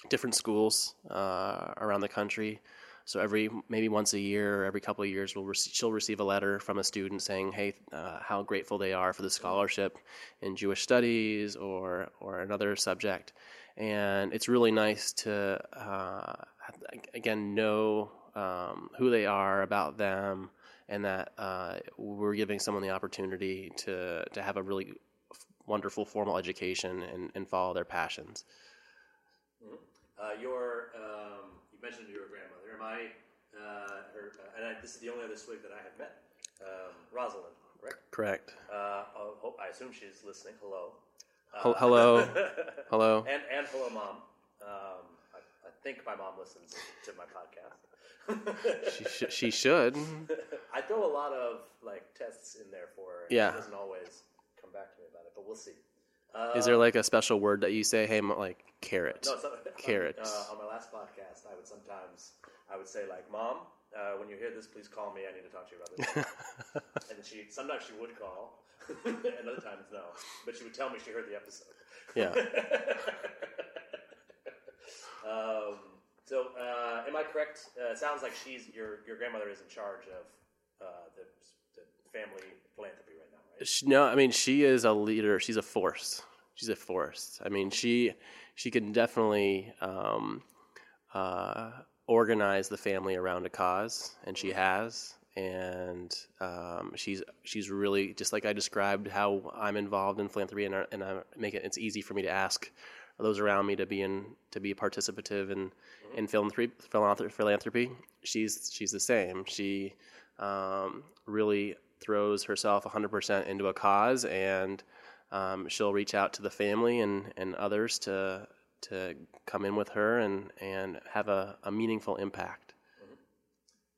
different schools uh, around the country. So every maybe once a year or every couple of years, we'll she'll receive a letter from a student saying, "Hey, uh, how grateful they are for the scholarship in Jewish studies or or another subject." And it's really nice to uh, again know um, who they are about them, and that uh, we're giving someone the opportunity to to have a really wonderful formal education and, and follow their passions. Uh, your, um, you mentioned your grandmother. Am I, uh, her, uh, and I, this is the only other Swig that I have met. Um, Rosalind, correct? Correct. Uh, I assume she's listening. Hello. Hel- hello. Hello. And, and hello, mom. Um, I, I think my mom listens to my podcast. She, sh- she should. I throw a lot of like tests in there for her. Yeah. She doesn't always come back to me about it, but we'll see. Is there like a special word that you say? Hey, m- like carrot. No, it's not, Carrots. Uh, on my last podcast, I would sometimes I would say like, "Mom, uh, when you hear this, please call me. I need to talk to you about this." and she sometimes she would call, and other times no. But she would tell me she heard the episode. Yeah. Um, so, uh, am I correct? Uh, it sounds like she's your your grandmother is in charge of uh, the, the family philanthropy right now, right? Sh- No, I mean she is a leader. She's a force. She's a force. I mean she she can definitely um, uh, organize the family around a cause, and she has. And um, she's she's really just like I described how I'm involved in philanthropy, and and I make it it's easy for me to ask those around me to be in to be participative in in philanthropy. Philanthropy. philanthropy. She's she's the same. She um, really throws herself 100% into a cause, and um, she'll reach out to the family and, and others to to come in with her and and have a, a meaningful impact.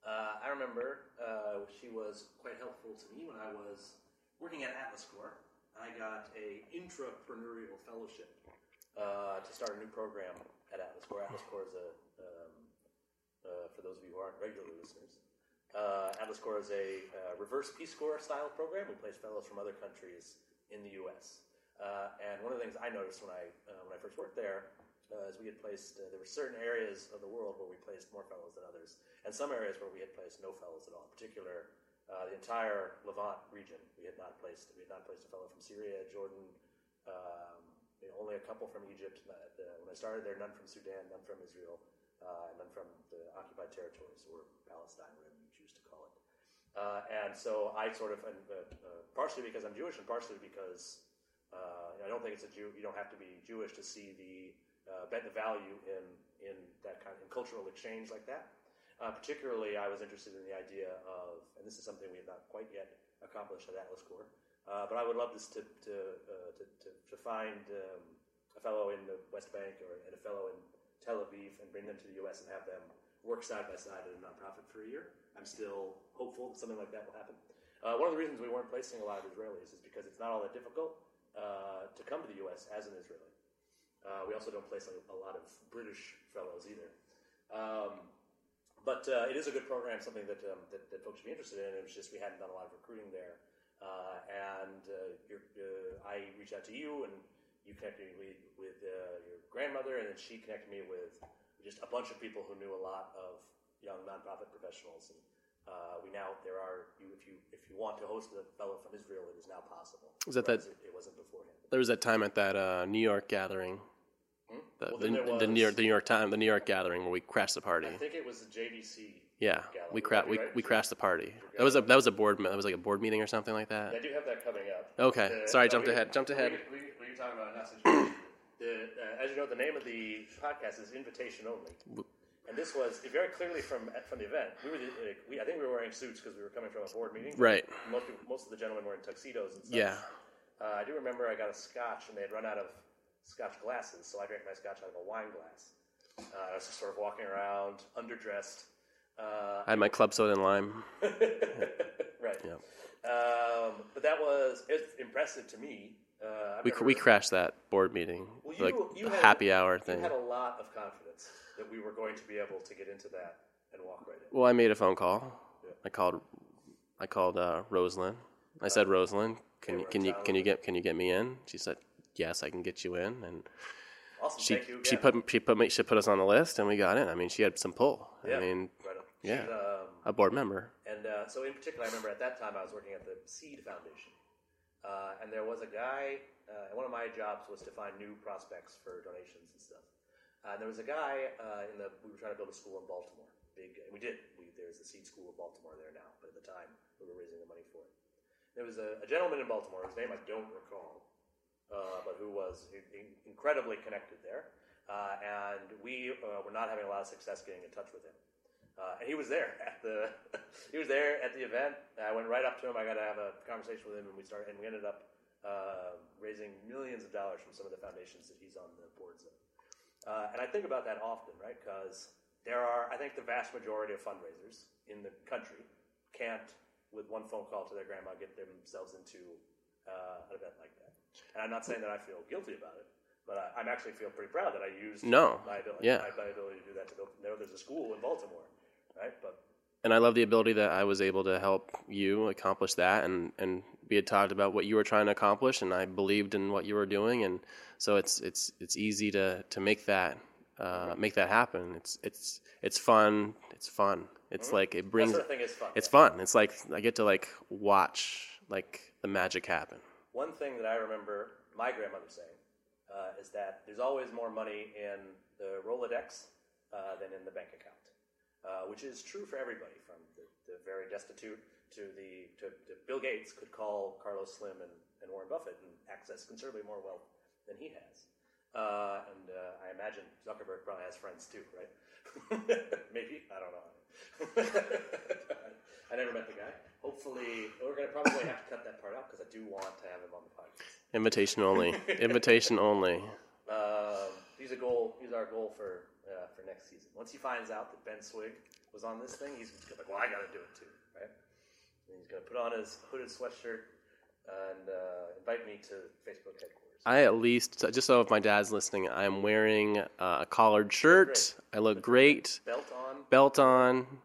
Uh, I remember uh, she was quite helpful to me when I was working at Atlas Corps. I got a intrapreneurial fellowship uh, to start a new program at Atlas Corps. Atlas Corps is a, um, uh, for those of you who aren't regular listeners, uh, Atlas Corps is a uh, reverse Peace Corps style program. We place fellows from other countries in the U.S. Uh, and one of the things I noticed when I uh, when I first worked there uh, is we had placed uh, there were certain areas of the world where we placed more fellows than others, and some areas where we had placed no fellows at all. In particular, the entire Levant region we had not placed we had not placed a fellow from Syria, Jordan, um, you know, only a couple from Egypt. When I started there, none from Sudan, none from Israel, and none from the occupied territories or Palestine, you choose to call it. Uh, and so I sort of, and, uh, uh, partially because I'm Jewish, and partially because uh, I don't think it's a Jew. You don't have to be Jewish to see the uh, bet the value in in that kind of in cultural exchange like that. Particularly, I was interested in the idea of, and this is something we have not quite yet accomplished at Atlas uh, but I would love this to to, to, to, to find um, a fellow in the West Bank or and a fellow in Tel Aviv and bring them to the U.S. and have them work side by side at a nonprofit for a year. I'm still hopeful that something like that will happen. Uh, one of the reasons we weren't placing a lot of Israelis is because it's not all that difficult uh, to come to the U.S. as an Israeli. Uh, we also don't place a, a lot of British fellows either. Um, but uh, it is a good program, something that, um, that, that folks should be interested in. It was just we hadn't done a lot of recruiting there. Uh, and uh, I reached out to you, and you connected me with, with your grandmother, and then she connected me with just a bunch of people who knew a lot of young nonprofit professionals. And uh, we now there are you if you if you want to host a fellow from Israel, it is now possible. Was that that- It, it wasn't beforehand. There was that time at that uh, New York gathering, Hmm? the, Well, the, there the New York the New York time the New York gathering where we crashed the party. I think it was the JDC. Yeah, we cra- be we, we crashed the party. That was a that was a board that was like a board meeting or something like that. I do have that coming up. Okay, Uh, sorry, no, jumped we- ahead, jumped ahead. We, we, we about the, uh, as you know, the name of the podcast is Invitation Only, and this was very clearly from from the event. We were, the, uh, we, I think we were wearing suits because we were coming from a board meeting. Right. Most people, most of the gentlemen were in tuxedos and such. Yeah. Uh, I do remember I got a scotch and they had run out of scotch glasses, so I drank my scotch out of a wine glass. Uh, I was just sort of walking around, underdressed. Uh, I had my club soda and lime. right. Yep. Um, but that was it's impressive to me. Uh, We we crashed that board meeting, Well, you- like you the had- happy hour You thing. had a lot of confidence that we were going to be able to get into that and walk right in. Well, I made a phone call. Yeah. I called I called uh, Rosalind I said, Rosalind, can you can you can you get can you get me in? She said, Yes, I can get you in. And Awesome. she Thank you. she put she put me she put us on the list, and we got in. I mean, she had some pull. Yeah. I mean, Right yeah. She's, um, a board member. And uh, so, in particular, I remember at that time I was working at the Seed Foundation, uh, and there was a guy. Uh, one of my jobs was to find new prospects for donations and stuff. Uh, and there was a guy uh, in the. We were trying to build a school in Baltimore. Big. We did. We, there's the Seed School of Baltimore there now, but at the time we were raising the money for it. There was a, a gentleman in Baltimore whose name I don't recall, uh, but who was in- in- incredibly connected there. Uh, and we were not having a lot of success getting in touch with him. Uh, and he was there at the he was there at the event. I went right up to him. I got to have a conversation with him, and we started. And we ended up uh, raising millions of dollars from some of the foundations that he's on the boards of. Uh, and I think about that often, right? Because there are, I think, the vast majority of fundraisers in the country can't, with one phone call to their grandma, get themselves into uh, an event like that. And I'm not saying that I feel guilty about it, but I, I'm actually feel pretty proud that I used No. my ability, Yeah. my, my ability to do that. To build, there, there's a school in Baltimore, right? But and I love the ability that I was able to help you accomplish that, and and we had talked about what you were trying to accomplish, and I believed in what you were doing, and so it's it's it's easy to to make that uh, make that happen. It's it's it's fun. It's fun. It's like it brings. sort of thing is fun. It's fun. It's like I get to like watch like the magic happen. One thing that I remember my grandmother saying uh, is that there's always more money in the Rolodex uh, than in the bank account, uh, which is true for everybody, from the, the very destitute to the to, to Bill Gates could call Carlos Slim and, and Warren Buffett and access considerably more wealth than he has. Uh, and uh, I imagine Zuckerberg probably has friends too, right? Maybe I don't know. I never met the guy. Hopefully, we're gonna probably have to cut that part out because I do want to have him on the podcast. Invitation only. Invitation only. Um, he's a goal. He's our goal for uh, for next season. Once he finds out that Ben Swig was on this thing, he's like, "Well, I got to do it too, right?" And he's gonna put on his hooded sweatshirt and uh, invite me to Facebook headquarters. I at least just so if my dad's listening, I'm wearing uh, a collared shirt. I look great. Belt on, Belt on.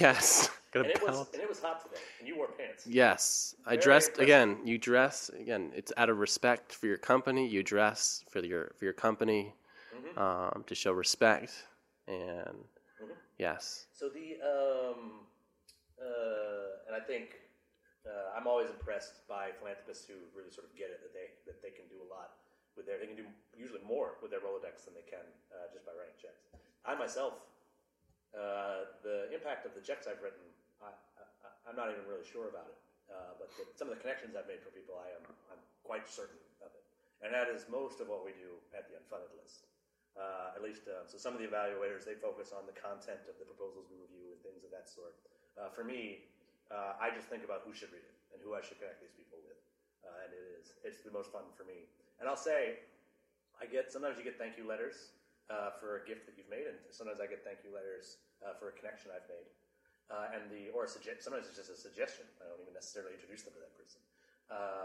Yes. Got and a it was belt. and it was hot today, and you wore pants. Yes, I Very dressed impressive. again. You dress again. It's out of respect for your company. You dress for your for your company Mm-hmm. um, to show respect, and Mm-hmm. yes, So the um, uh, and I think uh, I'm always impressed by philanthropists who really sort of get it that they that they can do a lot with their they can do usually more with their Rolodex than they can uh, just by writing checks. I myself, uh, the impact of the checks I've written, I, I, I'm not even really sure about it. Uh, but the, some of the connections I've made for people, I am I'm quite certain of it, and that is most of what we do at the unfunded list. Uh, at least, uh, so some of the evaluators they focus on the content of the proposals we review and things of that sort. Uh, for me, uh, I just think about who should read it and who I should connect these people with, uh, and it is it's the most fun for me. And I'll say, I get sometimes you get thank you letters uh, for a gift that you've made, and sometimes I get thank you letters for a connection I've made, and the or a sugge- sometimes it's just a suggestion. I don't even necessarily introduce them to that person,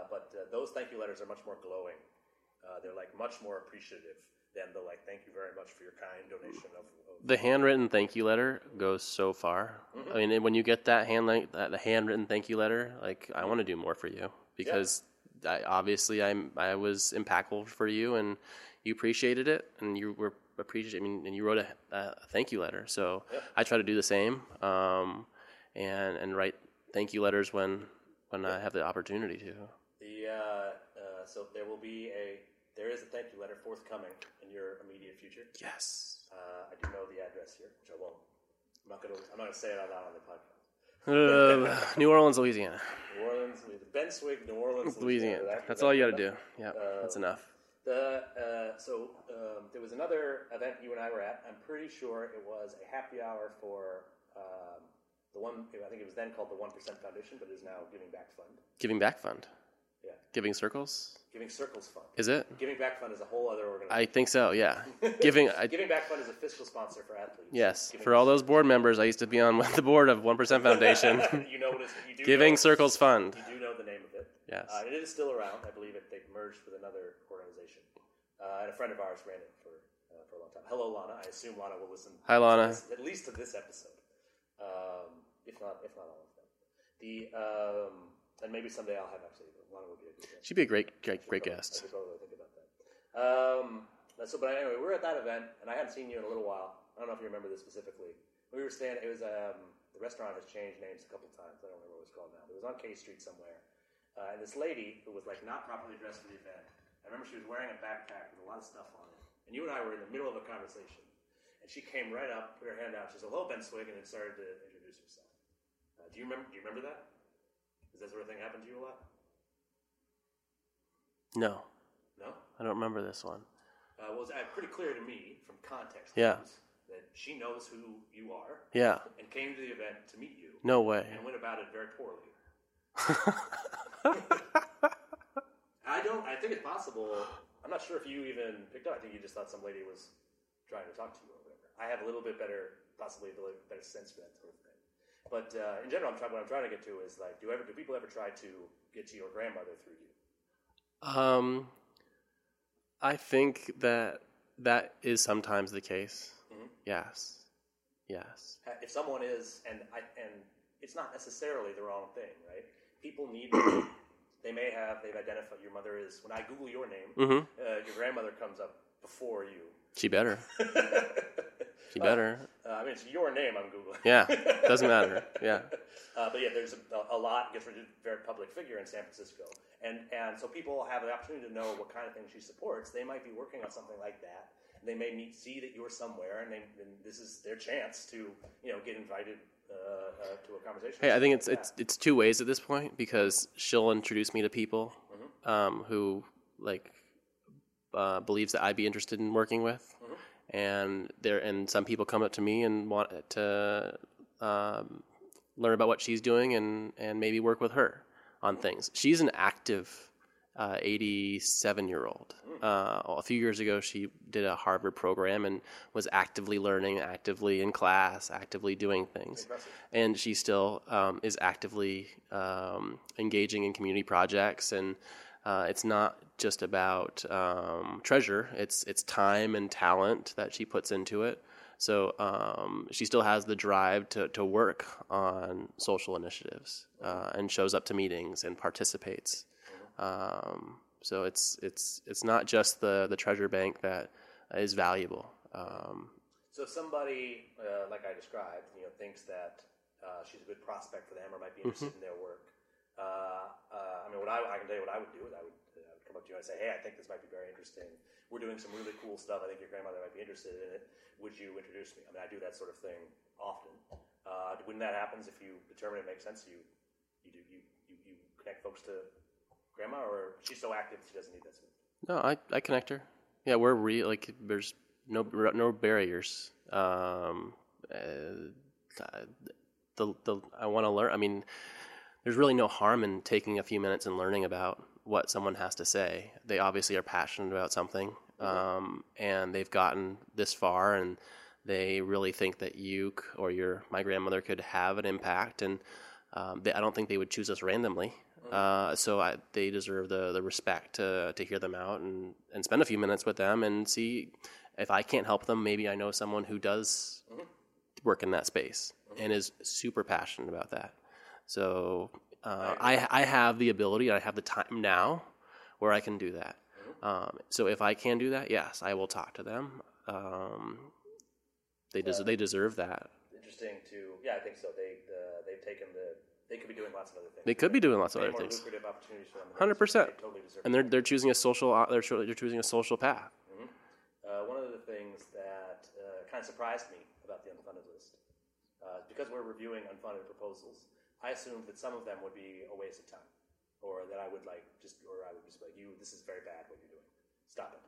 but those thank you letters are much more glowing. They're like much more appreciative like thank you very much for your kind donation of. of the handwritten thank you letter goes so far. Mm-hmm. I mean, when you get that hand like that the handwritten thank you letter, like I want to do more for you because I, obviously I'm I was impactful for you and you appreciated it and you were appreciating. I mean, and you wrote a, a thank you letter. So I try to do the same um, and and write thank you letters when when I have the opportunity to. The uh, uh, so there will be a there is a thank you letter forthcoming in your immediate future. Yes. Uh, I do know the address here, which I won't. I'm not gonna. I'm not gonna say it out loud on the podcast. Uh, New Orleans, Louisiana. New Orleans, Ben Swig, New Orleans, Louisiana. That- That's that- all you got to do. Yeah, that's Uh, enough. The uh, so um, there was another event you and I were at. I'm pretty sure it was a happy hour for um, the one. I think it was then called the One Percent Foundation, but it is now Giving Back Fund. Giving Back Fund. Yeah, Giving Circles. Giving Circles Fund. Is it? Giving Back Fund is a whole other organization. I think so. Yeah. Giving. I, Giving Back Fund is a fiscal sponsor for athletes. yes. Giving For all those board members, I used to be on the board of One Percent Foundation. you know what it's. You do Giving know, Circles Fund. You do know the name of it. Yes. Uh, and it is still around. I believe it. They've merged with another organization. Uh, and a friend of ours ran it for uh, for a long time. Hello, Lana. I assume Lana will listen. Hi, Lana. this- at least to this episode, um, if not if not all of them. The um, and maybe someday I'll have actually. Lana would be a good guest. She'd be a great, great, great I guest. should probably think about that. Um, so, but anyway, we were at that event, and I hadn't seen you in a little while. I don't know if you remember this specifically. We were standing. It was um, the restaurant has changed names a couple times. I don't remember what it was called now. It was on K Street somewhere. Uh, and this lady who was like not properly dressed for the event. I remember she was wearing a backpack with a lot of stuff on it. And you and I were in the middle of a conversation, and she came right up, put her hand out. She said, "Hello, Ben Swig," and then started to introduce herself. Uh, do you remember? Do you remember that? Does that sort of thing happen to you a lot? No, No. I don't remember this one. Uh, well, it's uh, pretty clear to me from context Yeah. clues that she knows who you are Yeah, and came to the event to meet you no way. and went about it very poorly. I don't. I think it's possible. I'm not sure if you even picked up. I think you just thought some lady was trying to talk to you or whatever. I have a little bit better, possibly a little better sense for that sort of thing. But uh, in general, I'm trying, what I'm trying to get to is like, do ever do people ever try to get to your grandmother through you? Um, I think that that is sometimes the case. Mhm. Yes, yes. If someone is, and I, and it's not necessarily the wrong thing, right? People need. they may have. They've identified your mother is. When I Google your name, hmm uh, your grandmother comes up before you. She better. She better. Uh, I mean, it's your name I'm Googling. Yeah, doesn't matter. Yeah. Uh, but yeah, there's a, a lot. Gets rid of a very public figure in San Francisco, and and so people have the opportunity to know what kind of things she supports. They might be working on something like that. They may meet, see that you're somewhere, and, they, and this is their chance to you know get invited uh, uh, to a conversation. Hey, I think it's like it's it's two ways at this point because she'll introduce me to people um, who like uh, believes that I'd be interested in working with, and there and some people come up to me and want to um, learn about what she's doing and and maybe work with her on things. She's an active. 87 year old. Uh, a few years ago, she did a Harvard program and was actively learning, actively in class, actively doing things impressive. and she still um, is actively um, engaging in community projects and uh, it's not just about um, treasure. It's it's time and talent that she puts into it. So um, she still has the drive to, to work on social initiatives uh, and shows up to meetings and participates. Um, so it's it's it's not just the the treasure bank that is valuable. Um, So if somebody, uh, like I described, you know, thinks that uh, she's a good prospect for them or might be interested in their work, uh, uh, I what I, would do is I would, uh, I would come up to you and say, hey, I think this might be very interesting. We're doing some really cool stuff. I think your grandmother might be interested in it. Would you introduce me? I mean, I do that sort of thing often. Uh, when that happens, if you determine it makes sense, you you do you, you, you connect folks to grandma, or she's so active she doesn't need that. Of No, I, I connect her. Yeah, we're re like there's no no barriers. Um, uh, the the I want to learn. I mean, there's really no harm in taking a few minutes and learning about what someone has to say. They obviously are passionate about something, um, and they've gotten this far, and they really think that you or your my grandmother could have an impact, and um, they, I don't think they would choose us randomly. Uh, so I, they deserve the, the respect to, to hear them out and, and spend a few minutes with them and see if I can't help them. Maybe I know someone who does work in that space and is super passionate about that. So uh, I, I have the ability, I have the time now where I can do that. Um, so if I can do that, yes, I will talk to them. Um, they des- they deserve that. interesting to yeah, I think so. They uh, they've taken the they could be doing lots of other things. They could be doing lots of other more things. lucrative opportunities for them. Hundred percent. Totally deserve. And they're they're choosing a social uh, they're they're choosing a social path. Uh, one of the things that uh, kind of surprised me about the unfunded list, uh, because we're reviewing unfunded proposals, I assumed that some of them would be a waste of time, or that I would like just, or I would just be like, "You, this is very bad. What you're doing. Stop it."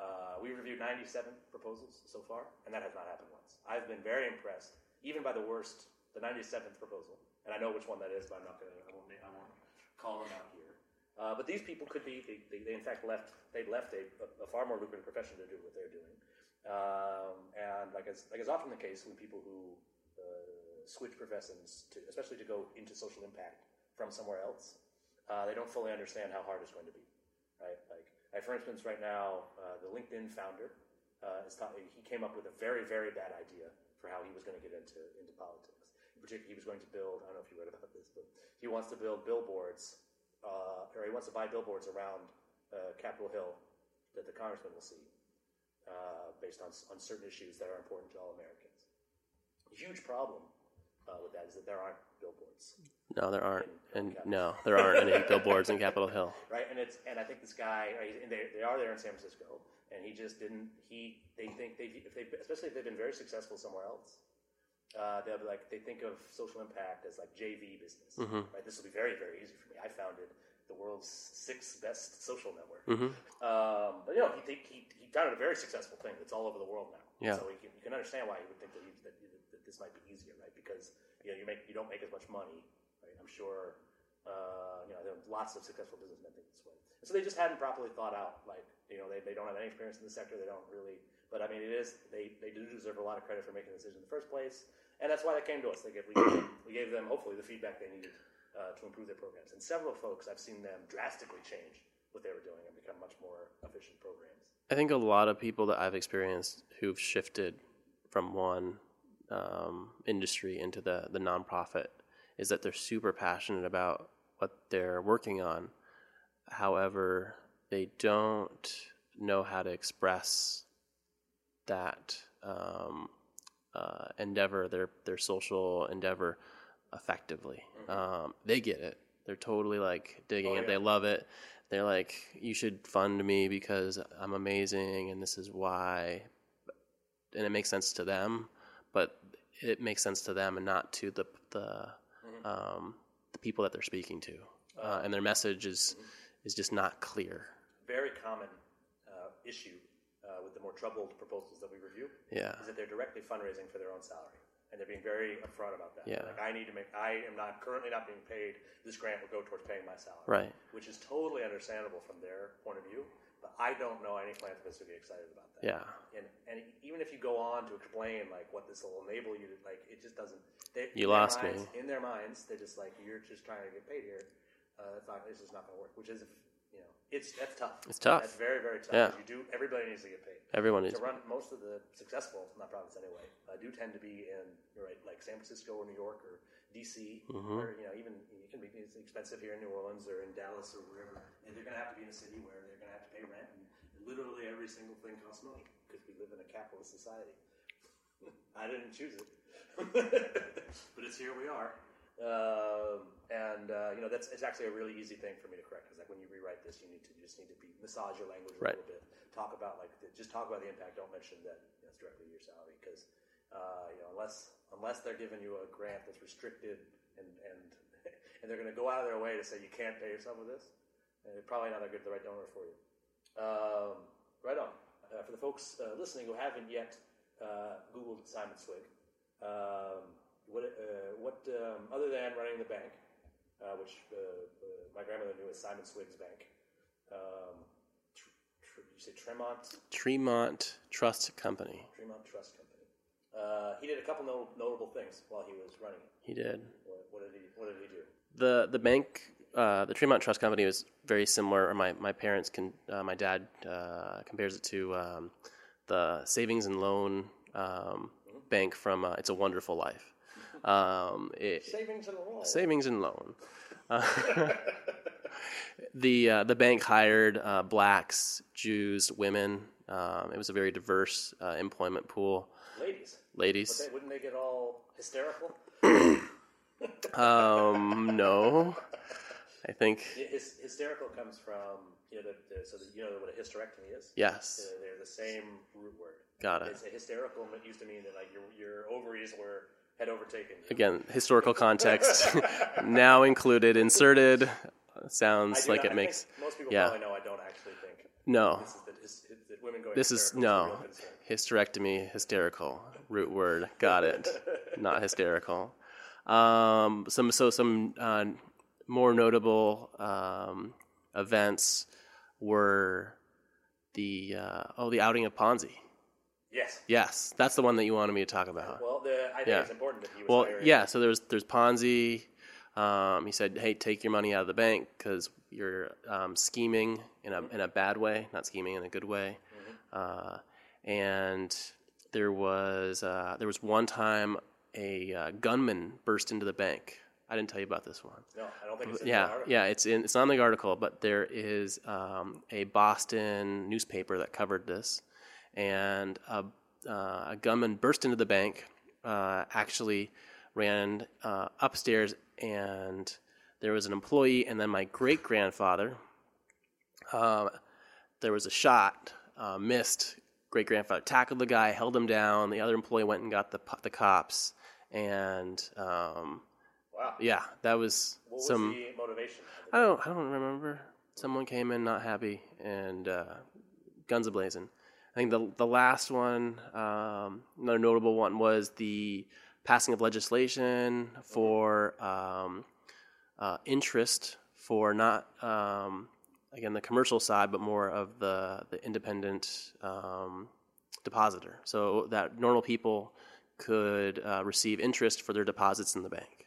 Uh, we reviewed 97 proposals so far, and that has not happened once. I've been very impressed, even by the worst, the 97th proposal, and I know which one that is, but I'm not going to. I won't. I won't call them out here. Uh, but these people could be, they, they, they in fact left, they left a, a, far more lucrative profession to do what they're doing. Um, and like is, like often the case with people who uh, switch professions, to, especially to go into social impact from somewhere else, uh, they don't fully understand how hard it's going to be. Right? Like, for instance, right now, uh, the LinkedIn founder uh, is taught, he came up with a very, very bad idea for how he was going to get into into politics. In particular, he was going to build. I don't know if you read about this, but he wants to build billboards, uh, or he wants to buy billboards around uh, Capitol Hill that the congressman will see, based on on certain issues that are important to all Americans. Huge problem uh, with that is that there aren't billboards, No, there aren't, and no, there aren't any billboards in Capitol Hill. right? And it's and I think this guy, right, and they, they are there in San Francisco, and he just didn't. He they think they if they especially if they've been very successful somewhere else. Uh, they'll be like they think of social impact as like JV business, right? This will be very very easy for me. I founded the world's sixth best social network. Um, but you know, he, think, he he founded a very successful thing that's all over the world now. Yeah. So you can, you can understand why he would think that, he, that, that this might be easier, right? Because you know you make you don't make as much money, right? I'm sure. Uh, you know, there are lots of successful businessmen think this way. And so they just hadn't properly thought out, like, you know, they, they don't have any experience in the sector. They don't really, but I mean, it is, they, they do deserve a lot of credit for making the decision in the first place. And that's why they came to us. They gave, we, we gave them, hopefully, the feedback they needed uh, to improve their programs. And several folks, I've seen them drastically change what they were doing and become much more efficient programs. I think a lot of people that I've experienced who've shifted from one um, industry into the, the nonprofit is that they're super passionate about what they're working on. However, they don't know how to express that um, uh, endeavor, their their social endeavor, effectively. Um, they get it. They're totally like digging Oh, it. yeah. They love it. They're like, you should fund me because I'm amazing and this is why. And it makes sense to them, but it makes sense to them and not to the the um, the people that they're speaking to. Uh, and their message is is just not clear. Very common uh, issue uh, with the more troubled proposals that we review Yeah. is that they're directly fundraising for their own salary. And they're being very upfront about that. Yeah. Like, I need to make, I am not currently not being paid. This grant will go towards paying my salary. Right. Which is totally understandable from their point of view. But I don't know any philanthropist who would be excited about that. Yeah. And, and even if you go on to explain like what this will enable you to, like, it just doesn't. They, You lost me. In their minds, they're just like, you're just trying to get paid here. Uh, it's not, this is not going to work. Which is, it's that's tough. It's tough. That's very very tough. Yeah. You do. Everybody needs to get paid Everyone needs to run most of the successful nonprofits anyway uh, do tend to be in you're right like San Francisco or New York or DC Mm-hmm. or you know even it can be it's expensive here in New Orleans or in Dallas or wherever and they're going to have to be in a city where they're going to have to pay rent and literally every single thing costs money because we live in a capitalist society. I didn't choose it, but it's here we are. Um, and uh, you know that's it's actually a really easy thing for me to correct because like when you rewrite this, you need to you just need to be massage your language a Right. little bit. Talk about like the, just talk about the impact. Don't mention that you know, it's directly your salary because uh, you know unless unless they're giving you a grant that's restricted and and and they're going to go out of their way to say you can't pay yourself with this, and they're probably not a good the right donor for you. Um, right on. Uh, for the folks uh, listening who haven't yet uh, Googled Simon Swig, um, what, uh, what um, other than running the bank, uh, which uh, uh, my grandmother knew as Simon Swig's Bank, um, tr- tr- you say Tremont Tremont Trust Company. Tremont Trust Company. Uh, he did a couple no- notable things while he was running it. He did. What, what did he What did he do? the the bank uh, the Tremont Trust Company was very similar. Or my my parents can uh, my dad uh, compares it to um, the savings and loan um, bank from uh, It's a Wonderful Life. Um, it, Savings and loan. savings and loan. Uh, the uh, the bank hired uh, blacks, Jews, women. Um, it was a very diverse uh, employment pool. Ladies. Ladies, They, wouldn't they get all hysterical? um, no, I think His, hysterical comes from you know the, the so the, you know what a hysterectomy is. yes. They're the same root word. Got it. It's hysterical it used to mean that like your your ovaries were had overtaken. you. Again, historical context now included, inserted. Sounds like not- it I makes most people yeah. probably know I don't actually think no. this is that, his, that women going. This is no hysterectomy, hysterical root word. Got it. Not hysterical. Um, some so some uh, more notable um, events were the uh, oh the outing of Ponzi. Yes. Yes, that's the one that you wanted me to talk about. Well, the, think Yeah. it's important that he was. Well, yeah. So there's there's Ponzi. Um, he said, "Hey, take your money out of the bank because you're um, scheming in a in a bad way, not scheming in a good way." Uh, and there was uh, there was one time a uh, gunman burst into the bank. I didn't tell you about this one. No, I don't think it's in the Yeah, article. yeah, it's in it's not in the article, but there is um, a Boston newspaper that covered this, and a, uh, a gunman burst into the bank. Uh, actually, ran uh, upstairs, and there was an employee, and then my great grandfather. Uh, there was a shot, uh, missed. Great grandfather tackled the guy, held him down. The other employee went and got the the cops, and um, Wow. yeah, that was What was some. the motivation? I don't. I don't remember. Someone came in not happy and uh, guns ablazing. I think the the last one, um, another notable one, was the passing of legislation for um, uh, interest for not um, again the commercial side, but more of the the independent um, depositor, so that normal people could uh, receive interest for their deposits in the bank.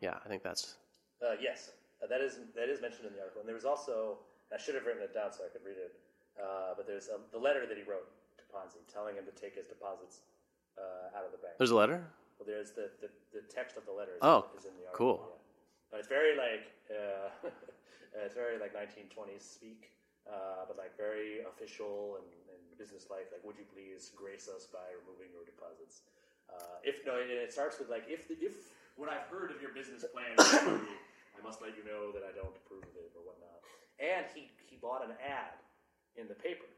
Yeah, I think that's Uh, yes, uh, that is that is mentioned in the article, and there was also I should have written it down so I could read it. Uh, but there's um, the letter that he wrote to Ponzi, telling him to take his deposits uh, out of the bank. there's a letter. Well, there's the, the, the text of the letter. Is, Oh, is in the article. cool. Yeah. But it's very like uh, it's very like 1920s speak, uh, but like very official and, and business-like. Like, would you please grace us by removing your deposits? Uh, if no, it starts with like if the, if what I've heard of your business plan, I must let you know that I don't approve of it or whatnot. And he he bought an ad in the paper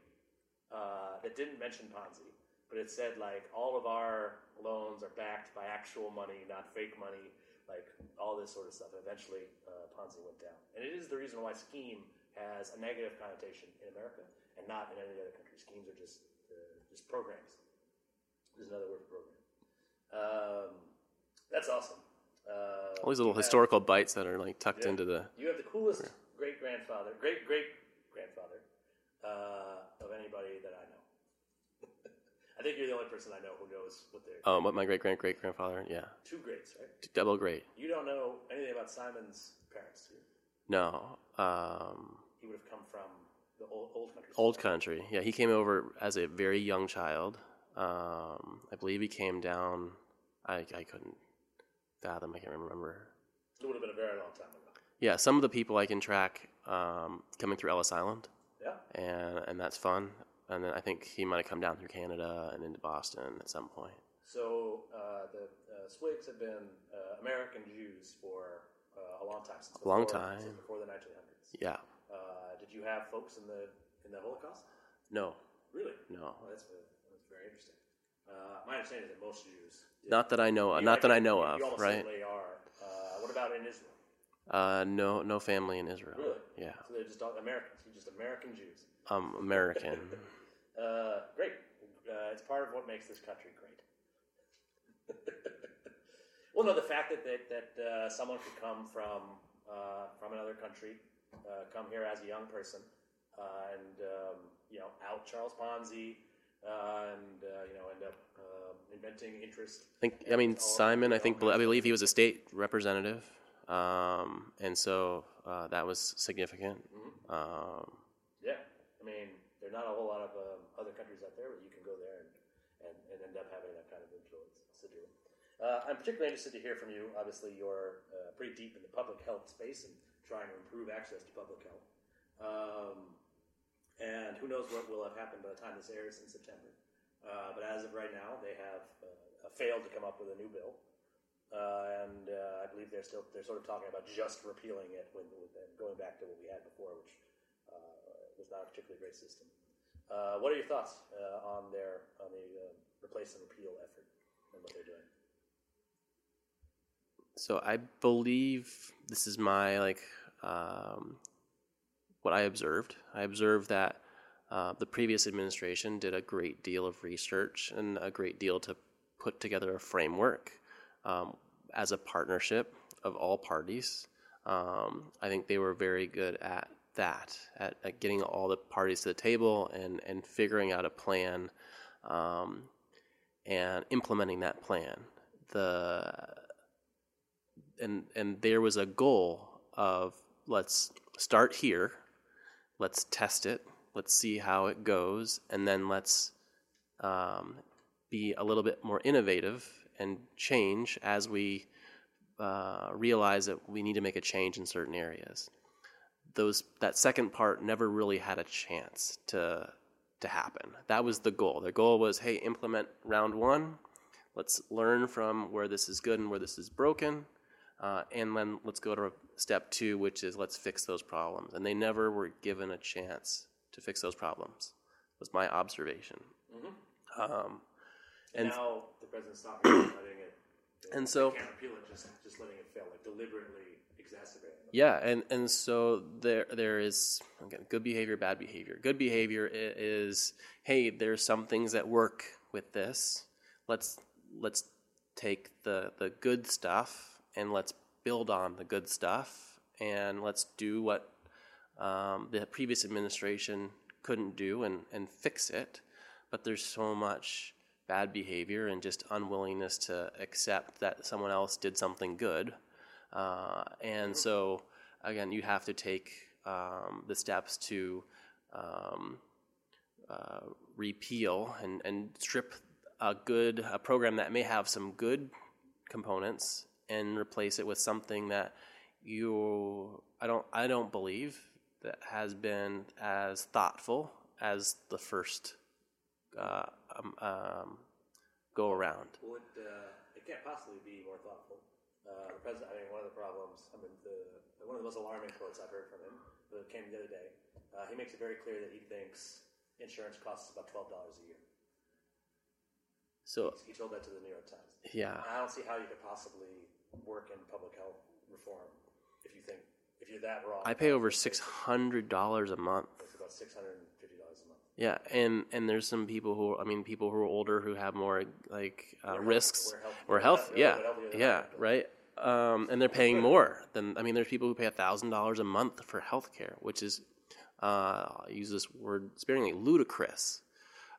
uh, that didn't mention Ponzi, but it said like all of our loans are backed by actual money, not fake money, like all this sort of stuff. And eventually, uh, Ponzi went down, and it is the reason why scheme has a negative connotation in America and not in any other country. Schemes are just uh, just programs. There's another word for program. Um, that's awesome. Uh, All these little you have- historical bites that are like tucked Yeah. into the. You have the coolest great grandfather, great great uh, of anybody that I know. I think you're the only person I know who knows what they're Oh, what my great great great grandfather? Yeah, two greats, right? double great. You don't know anything about Simon's parents. Do you? No, um, He would have come from the old, old country. old country. Yeah, he came over as a very young child. Um, I believe he came down. I I couldn't fathom. I can't remember. It would have been a very long time ago. Yeah, some of the people I can track um, coming through Ellis Island, Yeah. and and that's fun. And then I think he might have come down through Canada and into Boston at some point. So uh, the uh, Swigs have been uh, American Jews for uh, a long time. Since A long before- time. Since before the 1900s. Yeah. Uh, did you have folks in the in the Holocaust? No. Really? No. Oh, that's, uh, that's very interesting. Uh, my understanding is that most Jews. did. Not that I know. Not that I know of. You Right. certainly are. Uh, what about in Israel? Uh, no, no family in Israel. Really? Yeah, So they're just all Americans. You're just American Jews. I'm American. Uh, great. Uh, it's part of what makes this country great. well, no, the fact that that, that uh, someone could come from uh, from another country, uh, come here as a young person, uh, and um, you know, out Charles Ponzi, uh, and uh, you know, end up um inventing interest. I think. I mean, Simon. I think. I believe he was a state representative, um, and so uh, that was significant. Um, Yeah, I mean, there are not a whole lot of um, other countries out there where you can go there and, and, and end up having that kind of influence. Sidhu. Uh, I'm particularly interested to hear from you. Obviously, you're uh, pretty deep in the public health space and trying to improve access to public health. Um, and who knows what will have happened by the time this airs in September. Uh, but as of right now, they have uh, failed to come up with a new bill. Uh, and uh, I believe they're still they're sort of talking about just repealing it, when, going back to what we had before, which uh, was not a particularly great system. Uh, what are your thoughts uh, on their on the replace and repeal effort and what they're doing? so I believe this is my like um, what I observed. I observed that uh, the previous administration did a great deal of research and a great deal to put together a framework um, as a partnership of all parties. Um, I think they were very good at that, at, at getting all the parties to the table and, and figuring out a plan um, and implementing that plan. The and and there was a goal of let's start here, let's test it, let's see how it goes, and then let's um, be a little bit more innovative and change as we uh, realize that we need to make a change in certain areas. Those that second part never really had a chance to to happen. That was the goal. The goal was, hey, implement round one. Let's learn from where this is good and where this is broken, uh, and then let's go to step two, which is let's fix those problems. And they never were given a chance to fix those problems. Was my observation. Um, And now the president's it, letting it. And so- can't repeal it, just just letting it fail, like deliberately exacerbating it. Yeah, and, and so there there is again good behavior, bad behavior. Good behavior is hey, there's some things that work with this. Let's let's take the the good stuff and let's build on the good stuff and let's do what um, the previous administration couldn't do and, and fix it. But there's so much bad behavior and just unwillingness to accept that someone else did something good. Uh, and so, again, you have to take um, the steps to um, uh, repeal and, and strip a good a program that may have some good components and replace it with something that you I don't I don't believe that has been as thoughtful as the first uh, um, um, go around. It, uh, it can't possibly be more thoughtful. Uh, the president, I mean, one of the problems, I mean, the, one of the most alarming quotes I've heard from him that came the other day, uh, he makes it very clear that he thinks insurance costs about $12 a year. So He told that to the New York Times. yeah, I don't see how you could possibly work in public health reform if you think, if you're that wrong. I pay over six hundred dollars a month. It's about $650 a month. Yeah, and and there's some people who I mean people who are older who have more like uh, risks or health. Yeah, yeah, right. Um, and they're paying more than I mean. There's people who pay thousand dollars a month for health care, which is uh, I'll use this word sparingly ludicrous.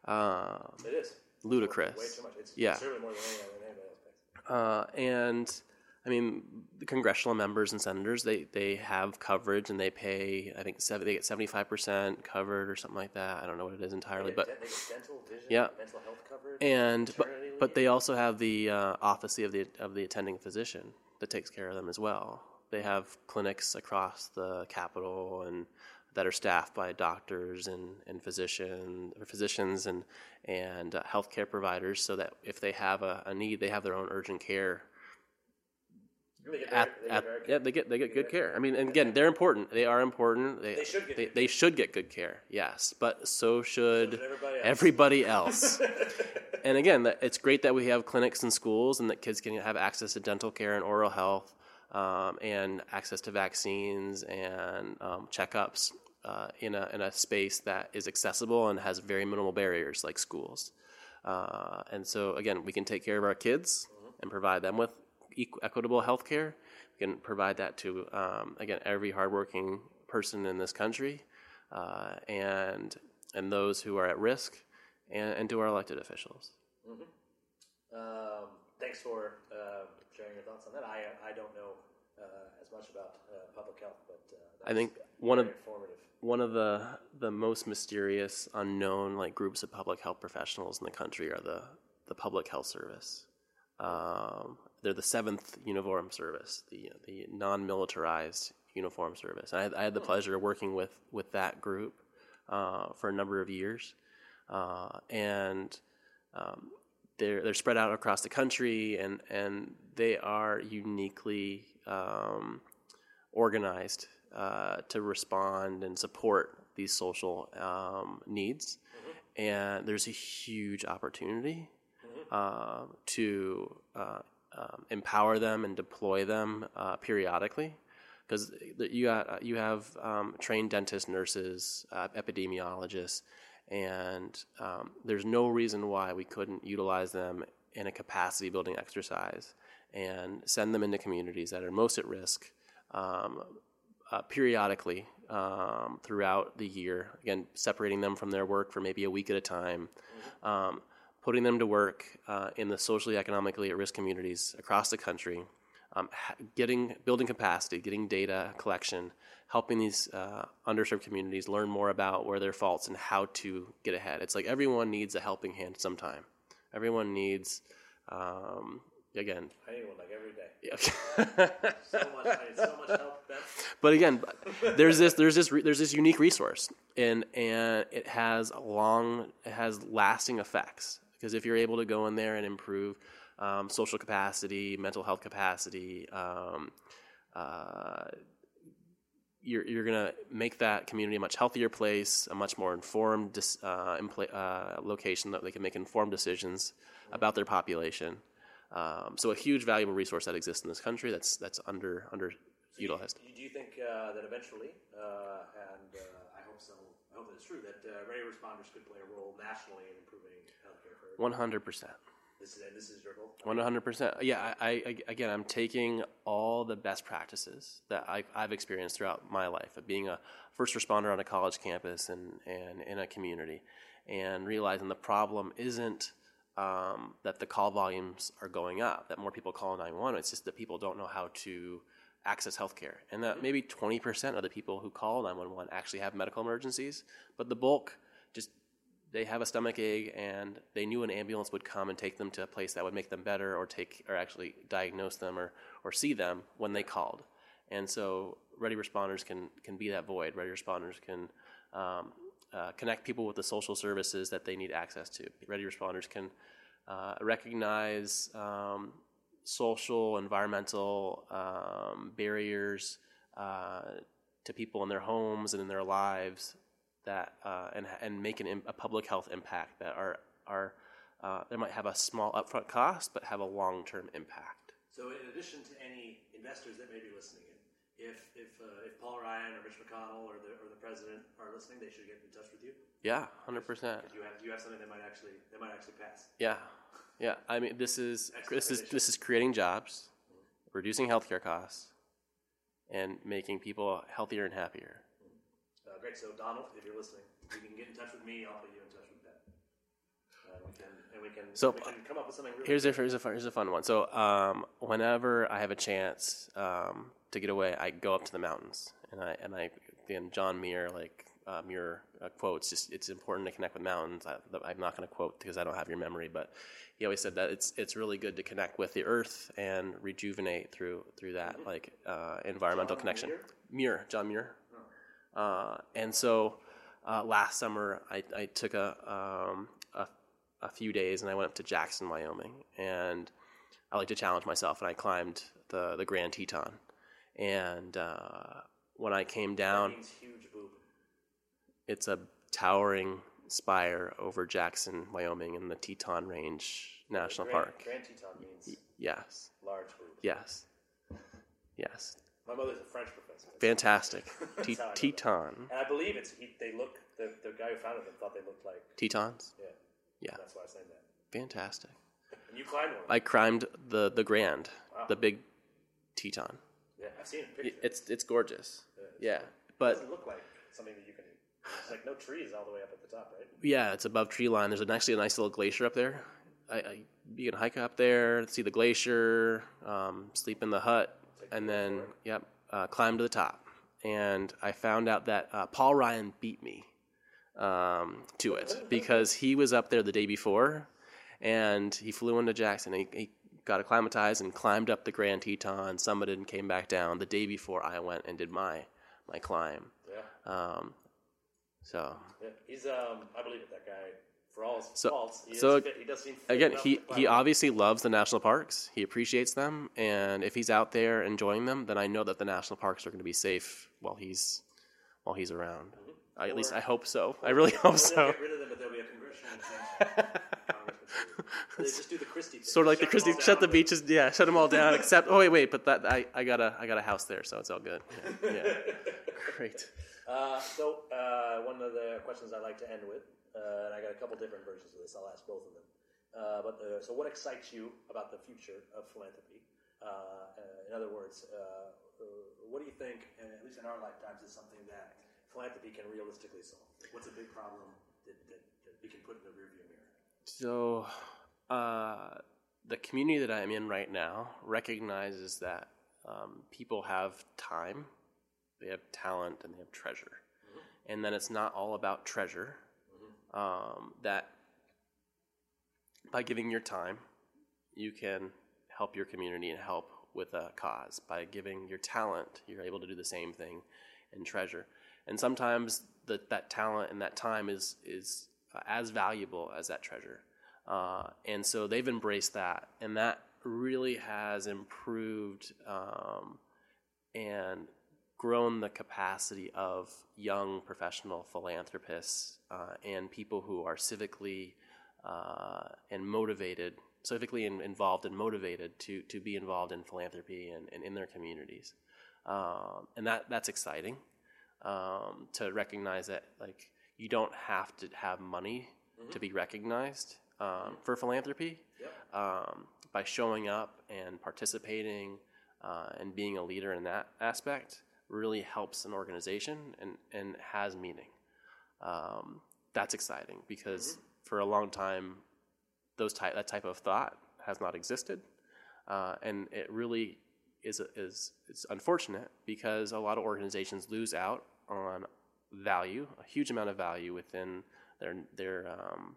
Um, It is. ludicrous. Way too much. It's Yeah. considerably more than any- than anybody else pays. Uh, and I mean, the congressional members and senators they, they have coverage and they pay. I think seven, they get seventy five percent covered or something like that. I don't know what it is entirely, but they get dental, vision, Yeah. mental health coverage, and but, but they also have the uh, office of the of the attending physician that takes care of them as well. They have clinics across the Capitol and that are staffed by doctors and, and physician or physicians and and uh, healthcare providers, so that if they have a, a need, they have their own urgent care They get at, very- they at yeah they get they get good care. I mean, and again, they're important. They are important. They, They should get they, good they should get good care. Yes, but so should should everybody else. everybody else. and again, it's great that we have clinics in schools and that kids can have access to dental care and oral health um, and access to vaccines and um, checkups uh, in a in a space that is accessible and has very minimal barriers like schools. Uh, and so again, we can take care of our kids and provide them with equitable health care. We can provide that to um, again every hardworking person in this country, uh, and and those who are at risk, and, and to our elected officials. Um, thanks for uh, sharing your thoughts on that. I I don't know uh, as much about uh, public health, but uh, I think one of one of the the most mysterious, unknown like groups of public health professionals in the country are the the Public Health Service. Um, they're the seventh uniform service, the the non-militarized uniform service. I had, I had the pleasure of working with with that group uh, for a number of years, uh, and um, they're they're spread out across the country, and and they are uniquely um, organized uh, to respond and support these social um, needs. And there's a huge opportunity uh, to uh, um, empower them and deploy them uh, periodically. Because you got you have um, trained dentists, nurses, uh, epidemiologists, and um, there's no reason why we couldn't utilize them in a capacity building exercise and send them into communities that are most at risk um, uh, periodically um, throughout the year. Again, separating them from their work for maybe a week at a time, um, putting them to work uh, in the socially economically at risk communities across the country, um, getting building capacity, getting data collection, helping these uh, underserved communities learn more about where their faults and how to get ahead. It's like everyone needs a helping hand sometime. Everyone needs Um, again, I need one like every day. yeah. So much, I need so much help. But again, there's this there's this there's this unique resource, and and it has long it has lasting effects because if you're able to go in there and improve um, social capacity, mental health capacity, um, uh, you're you're gonna make that community a much healthier place, a much more informed dis, uh, impla- uh, location that they can make informed decisions about their population. Um, so a huge valuable resource that exists in this country that's that's under underutilized. You, do you think uh, that eventually, uh, and uh, I hope so, I hope that it's true, that uh, ready responders could play a role nationally in improving healthcare for One hundred percent. this is this is your goal? One hundred percent. Yeah, I, I again, I'm taking all the best practices that I, I've experienced throughout my life of being a first responder on a college campus and and in a community, and realizing the problem isn't um, that the call volumes are going up, that more people call nine one one. It's just that people don't know how to access healthcare, and that maybe twenty percent of the people who call nine one one actually have medical emergencies, but the bulk just they have a stomach ache and they knew an ambulance would come and take them to a place that would make them better or take or actually diagnose them or, or see them when they called. And so ready responders can can be that void. Ready responders can um, uh, connect people with the social services that they need access to. Ready responders can uh, recognize um, social environmental um, barriers uh, to people in their homes and in their lives that uh, and and make an, a public health impact that are are uh, they might have a small upfront cost but have a long term impact. So, in addition to any investors that may be listening in, if if uh, if Paul Ryan or Mitch McConnell or the or the president are listening, they should get in touch with you. Yeah, hundred percent. Do you have do you have something that might actually that might actually pass? Yeah, yeah. I mean, this is this is this is creating jobs, reducing healthcare costs, and making people healthier and happier. Uh, great. So, Donald, if you're listening, you can get in touch with me. I'll put you in touch with Ben. Uh, we can, and we can, So, we can come up with something really Here's a here's a fun, here's a fun one. So um, whenever I have a chance um, to get away, I go up to the mountains, and I and I again John Muir like uh, Muir uh, quotes. Just it's important to connect with mountains. I, I'm not going to quote because I don't have your memory, but he always said that it's it's really good to connect with the earth and rejuvenate through through that like uh, environmental John connection. Muir? Muir, John Muir. Uh, and so uh, last summer, I, I took a, um, a a few days and I went up to Jackson, Wyoming, and I like to challenge myself, and I climbed the the Grand Teton. And uh, when I came down, means huge boob. It's a towering spire over Jackson, Wyoming, in the Teton Range National Grand, Park. Grand Teton means Yes, large boob. yes, yes. My mother's a French professor. Fantastic. Te- That's how I know that. Teton. And I believe it's he, they look the, the guy who founded them thought they looked like Tetons. yeah. Yeah. That's why I saying that. Fantastic. And you climbed one. I climbed the the Grand, the big Teton. yeah, I've seen picture. It's it's gorgeous. Yeah, it but doesn't look like something that you can. It's like no trees all the way up at the top, right? yeah, it's above tree line. There's actually a nice little glacier up there. I, I you can hike up there, see the glacier, um, sleep in the hut, and then yep, uh, climb to the top. And I found out that uh, Paul Ryan beat me um, to it because he was up there the day before, and he flew into Jackson. He, he got acclimatized and climbed up the Grand Teton, summited, and came back down the day before I went and did my my climb. Yeah. Um, so yeah. He's um. I believe it. That guy. For all his So- faults, he, so fit. he does seem again, he he obviously loves the national parks. He appreciates them, and if he's out there enjoying them, then I know that the national parks are going to be safe while he's while he's around. I, at least I hope so. I really hope so. get rid of them, but there'll be a congressional exemption. Congress would do. They just do the Christie thing. Sort of like the Shut them Christie, shut the beaches, yeah, shut them all down. Except, oh wait, wait, but that I, I got a I got a house there, so it's all good. Yeah, yeah. great. Uh, so uh, one of the questions I like to end with, uh, and I got a couple different versions of this. I'll ask both of them. Uh, but uh, so, what excites you about the future of philanthropy? Uh, uh, in other words, what do you think, at least in our lifetimes, is something that philanthropy can realistically solve? What's a big problem that, that, that we can put in the rearview mirror? So, uh, the community that I'm in right now recognizes that um, people have time, they have talent, and they have treasure. And then it's not all about treasure. Um, that by giving your time, you can help your community and help with a cause by giving your talent. You're able to do the same thing in treasure, and sometimes the, that talent and that time is is as valuable as that treasure. Uh, and so they've embraced that, and that really has improved um, and grown the capacity of young professional philanthropists uh, and people who are civically uh, and motivated, civically in, involved and motivated to, to be involved in philanthropy and, and in their communities. Um, and that, that's exciting um, to recognize that like you don't have to have money mm-hmm. to be recognized um, for philanthropy. Yep. Um, by showing up and participating uh, and being a leader in that aspect really helps an organization and, and has meaning. Um, that's exciting because mm-hmm. for a long time, those type, that type of thought has not existed. Uh, and it really is, is, is unfortunate because a lot of organizations lose out on value, a huge amount of value within their, their, um,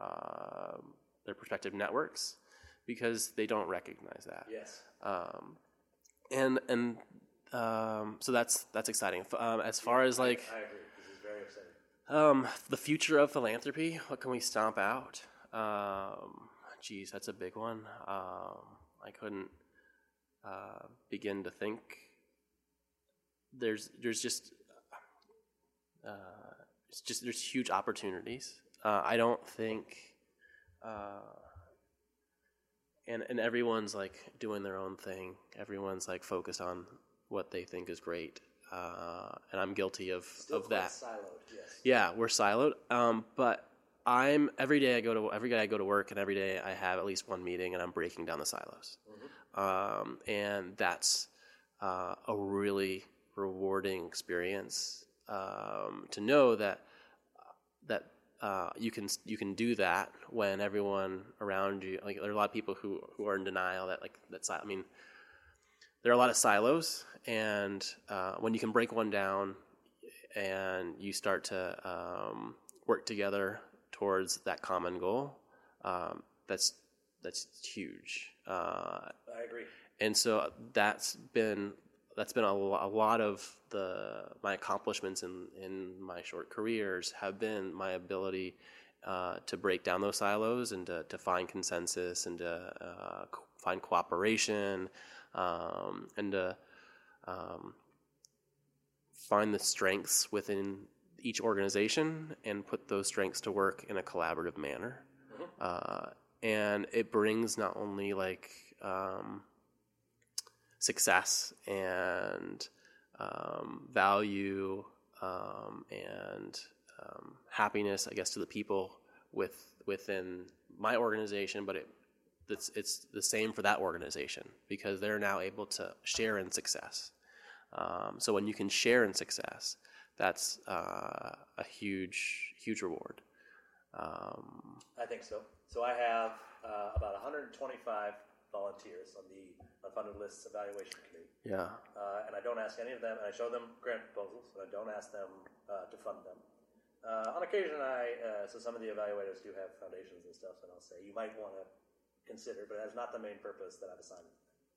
uh, their prospective networks because they don't recognize that. Yes. Um, and and um, so that's that's exciting. Um, as far as like, I agree. This is very exciting. Um, the future of philanthropy. What can we stomp out? Um, geez, that's a big one. Um, I couldn't uh, begin to think. There's there's just uh, it's just there's huge opportunities. Uh, I don't think. Uh, and and everyone's like doing their own thing. Everyone's like focused on what they think is great, uh, and I'm guilty of Still of that. Siloed, yes. Yeah, we're siloed. Um, but I'm every day I go to every day I go to work, and every day I have at least one meeting, and I'm breaking down the silos. Mm-hmm. Um, and that's uh, a really rewarding experience um, to know that that uh, you can you can do that when everyone around you like there are a lot of people who who are in denial that like that's I mean there are a lot of silos and uh, when you can break one down and you start to um, work together towards that common goal um, that's that's huge. Uh, I agree. and so that's been that's been a, a lot of the my accomplishments in in my short careers have been my ability uh, to break down those silos and to, to find consensus and to uh, co- find cooperation um, and to um, find the strengths within each organization and put those strengths to work in a collaborative manner. Mm-hmm. Uh, and it brings not only like um, success and um, value um, and um, happiness, I guess, to the people with within my organization, but it it's it's the same for that organization because they're now able to share in success. Um, so when you can share in success, that's uh, a huge huge reward. Um, I think so. So I have uh, about 125 volunteers on the unfunded lists evaluation committee. Yeah. Uh, and I don't ask any of them, and I show them grant proposals, and I don't ask them uh, to fund them. Uh, on occasion, I uh, so some of the evaluators do have foundations and stuff, and I'll say you might want to consider, but that's not the main purpose that I've assigned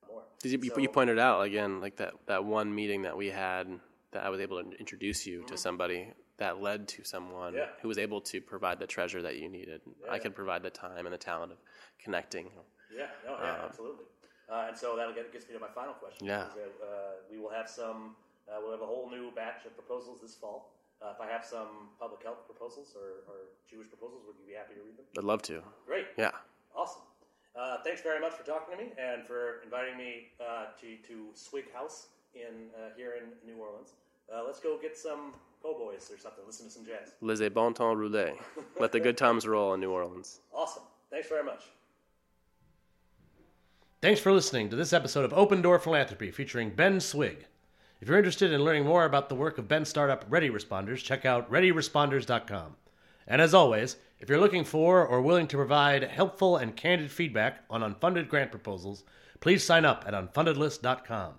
more. You, so, you, pointed out again, like that that one meeting that we had that I was able to introduce you mm-hmm. to somebody that led to someone yeah. who was able to provide the treasure that you needed. Yeah, I could provide the time and the talent of connecting yeah, no, yeah, um, absolutely. Uh, and so that gets me to my final question. Yeah. uh, we will have some, uh, we'll have a whole new batch of proposals this fall. Uh, if I have some public health proposals or, or, Jewish proposals, would you be happy to read them? I'd love to. Great. Yeah. Awesome. Uh, thanks very much for talking to me and for inviting me uh, to, to Swig House in here in New Orleans. let's go get some po' boys or something. Listen to some jazz. Les bon temps roulé. Let the good times roll in New Orleans. Awesome. Thanks very much. Thanks for listening to this episode of Open Door Philanthropy featuring Ben Swig. If you're interested in learning more about the work of Ben's startup Ready Responders, check out readyresponders.com. And as always, if you're looking for or willing to provide helpful and candid feedback on unfunded grant proposals, please sign up at unfundedlist.com.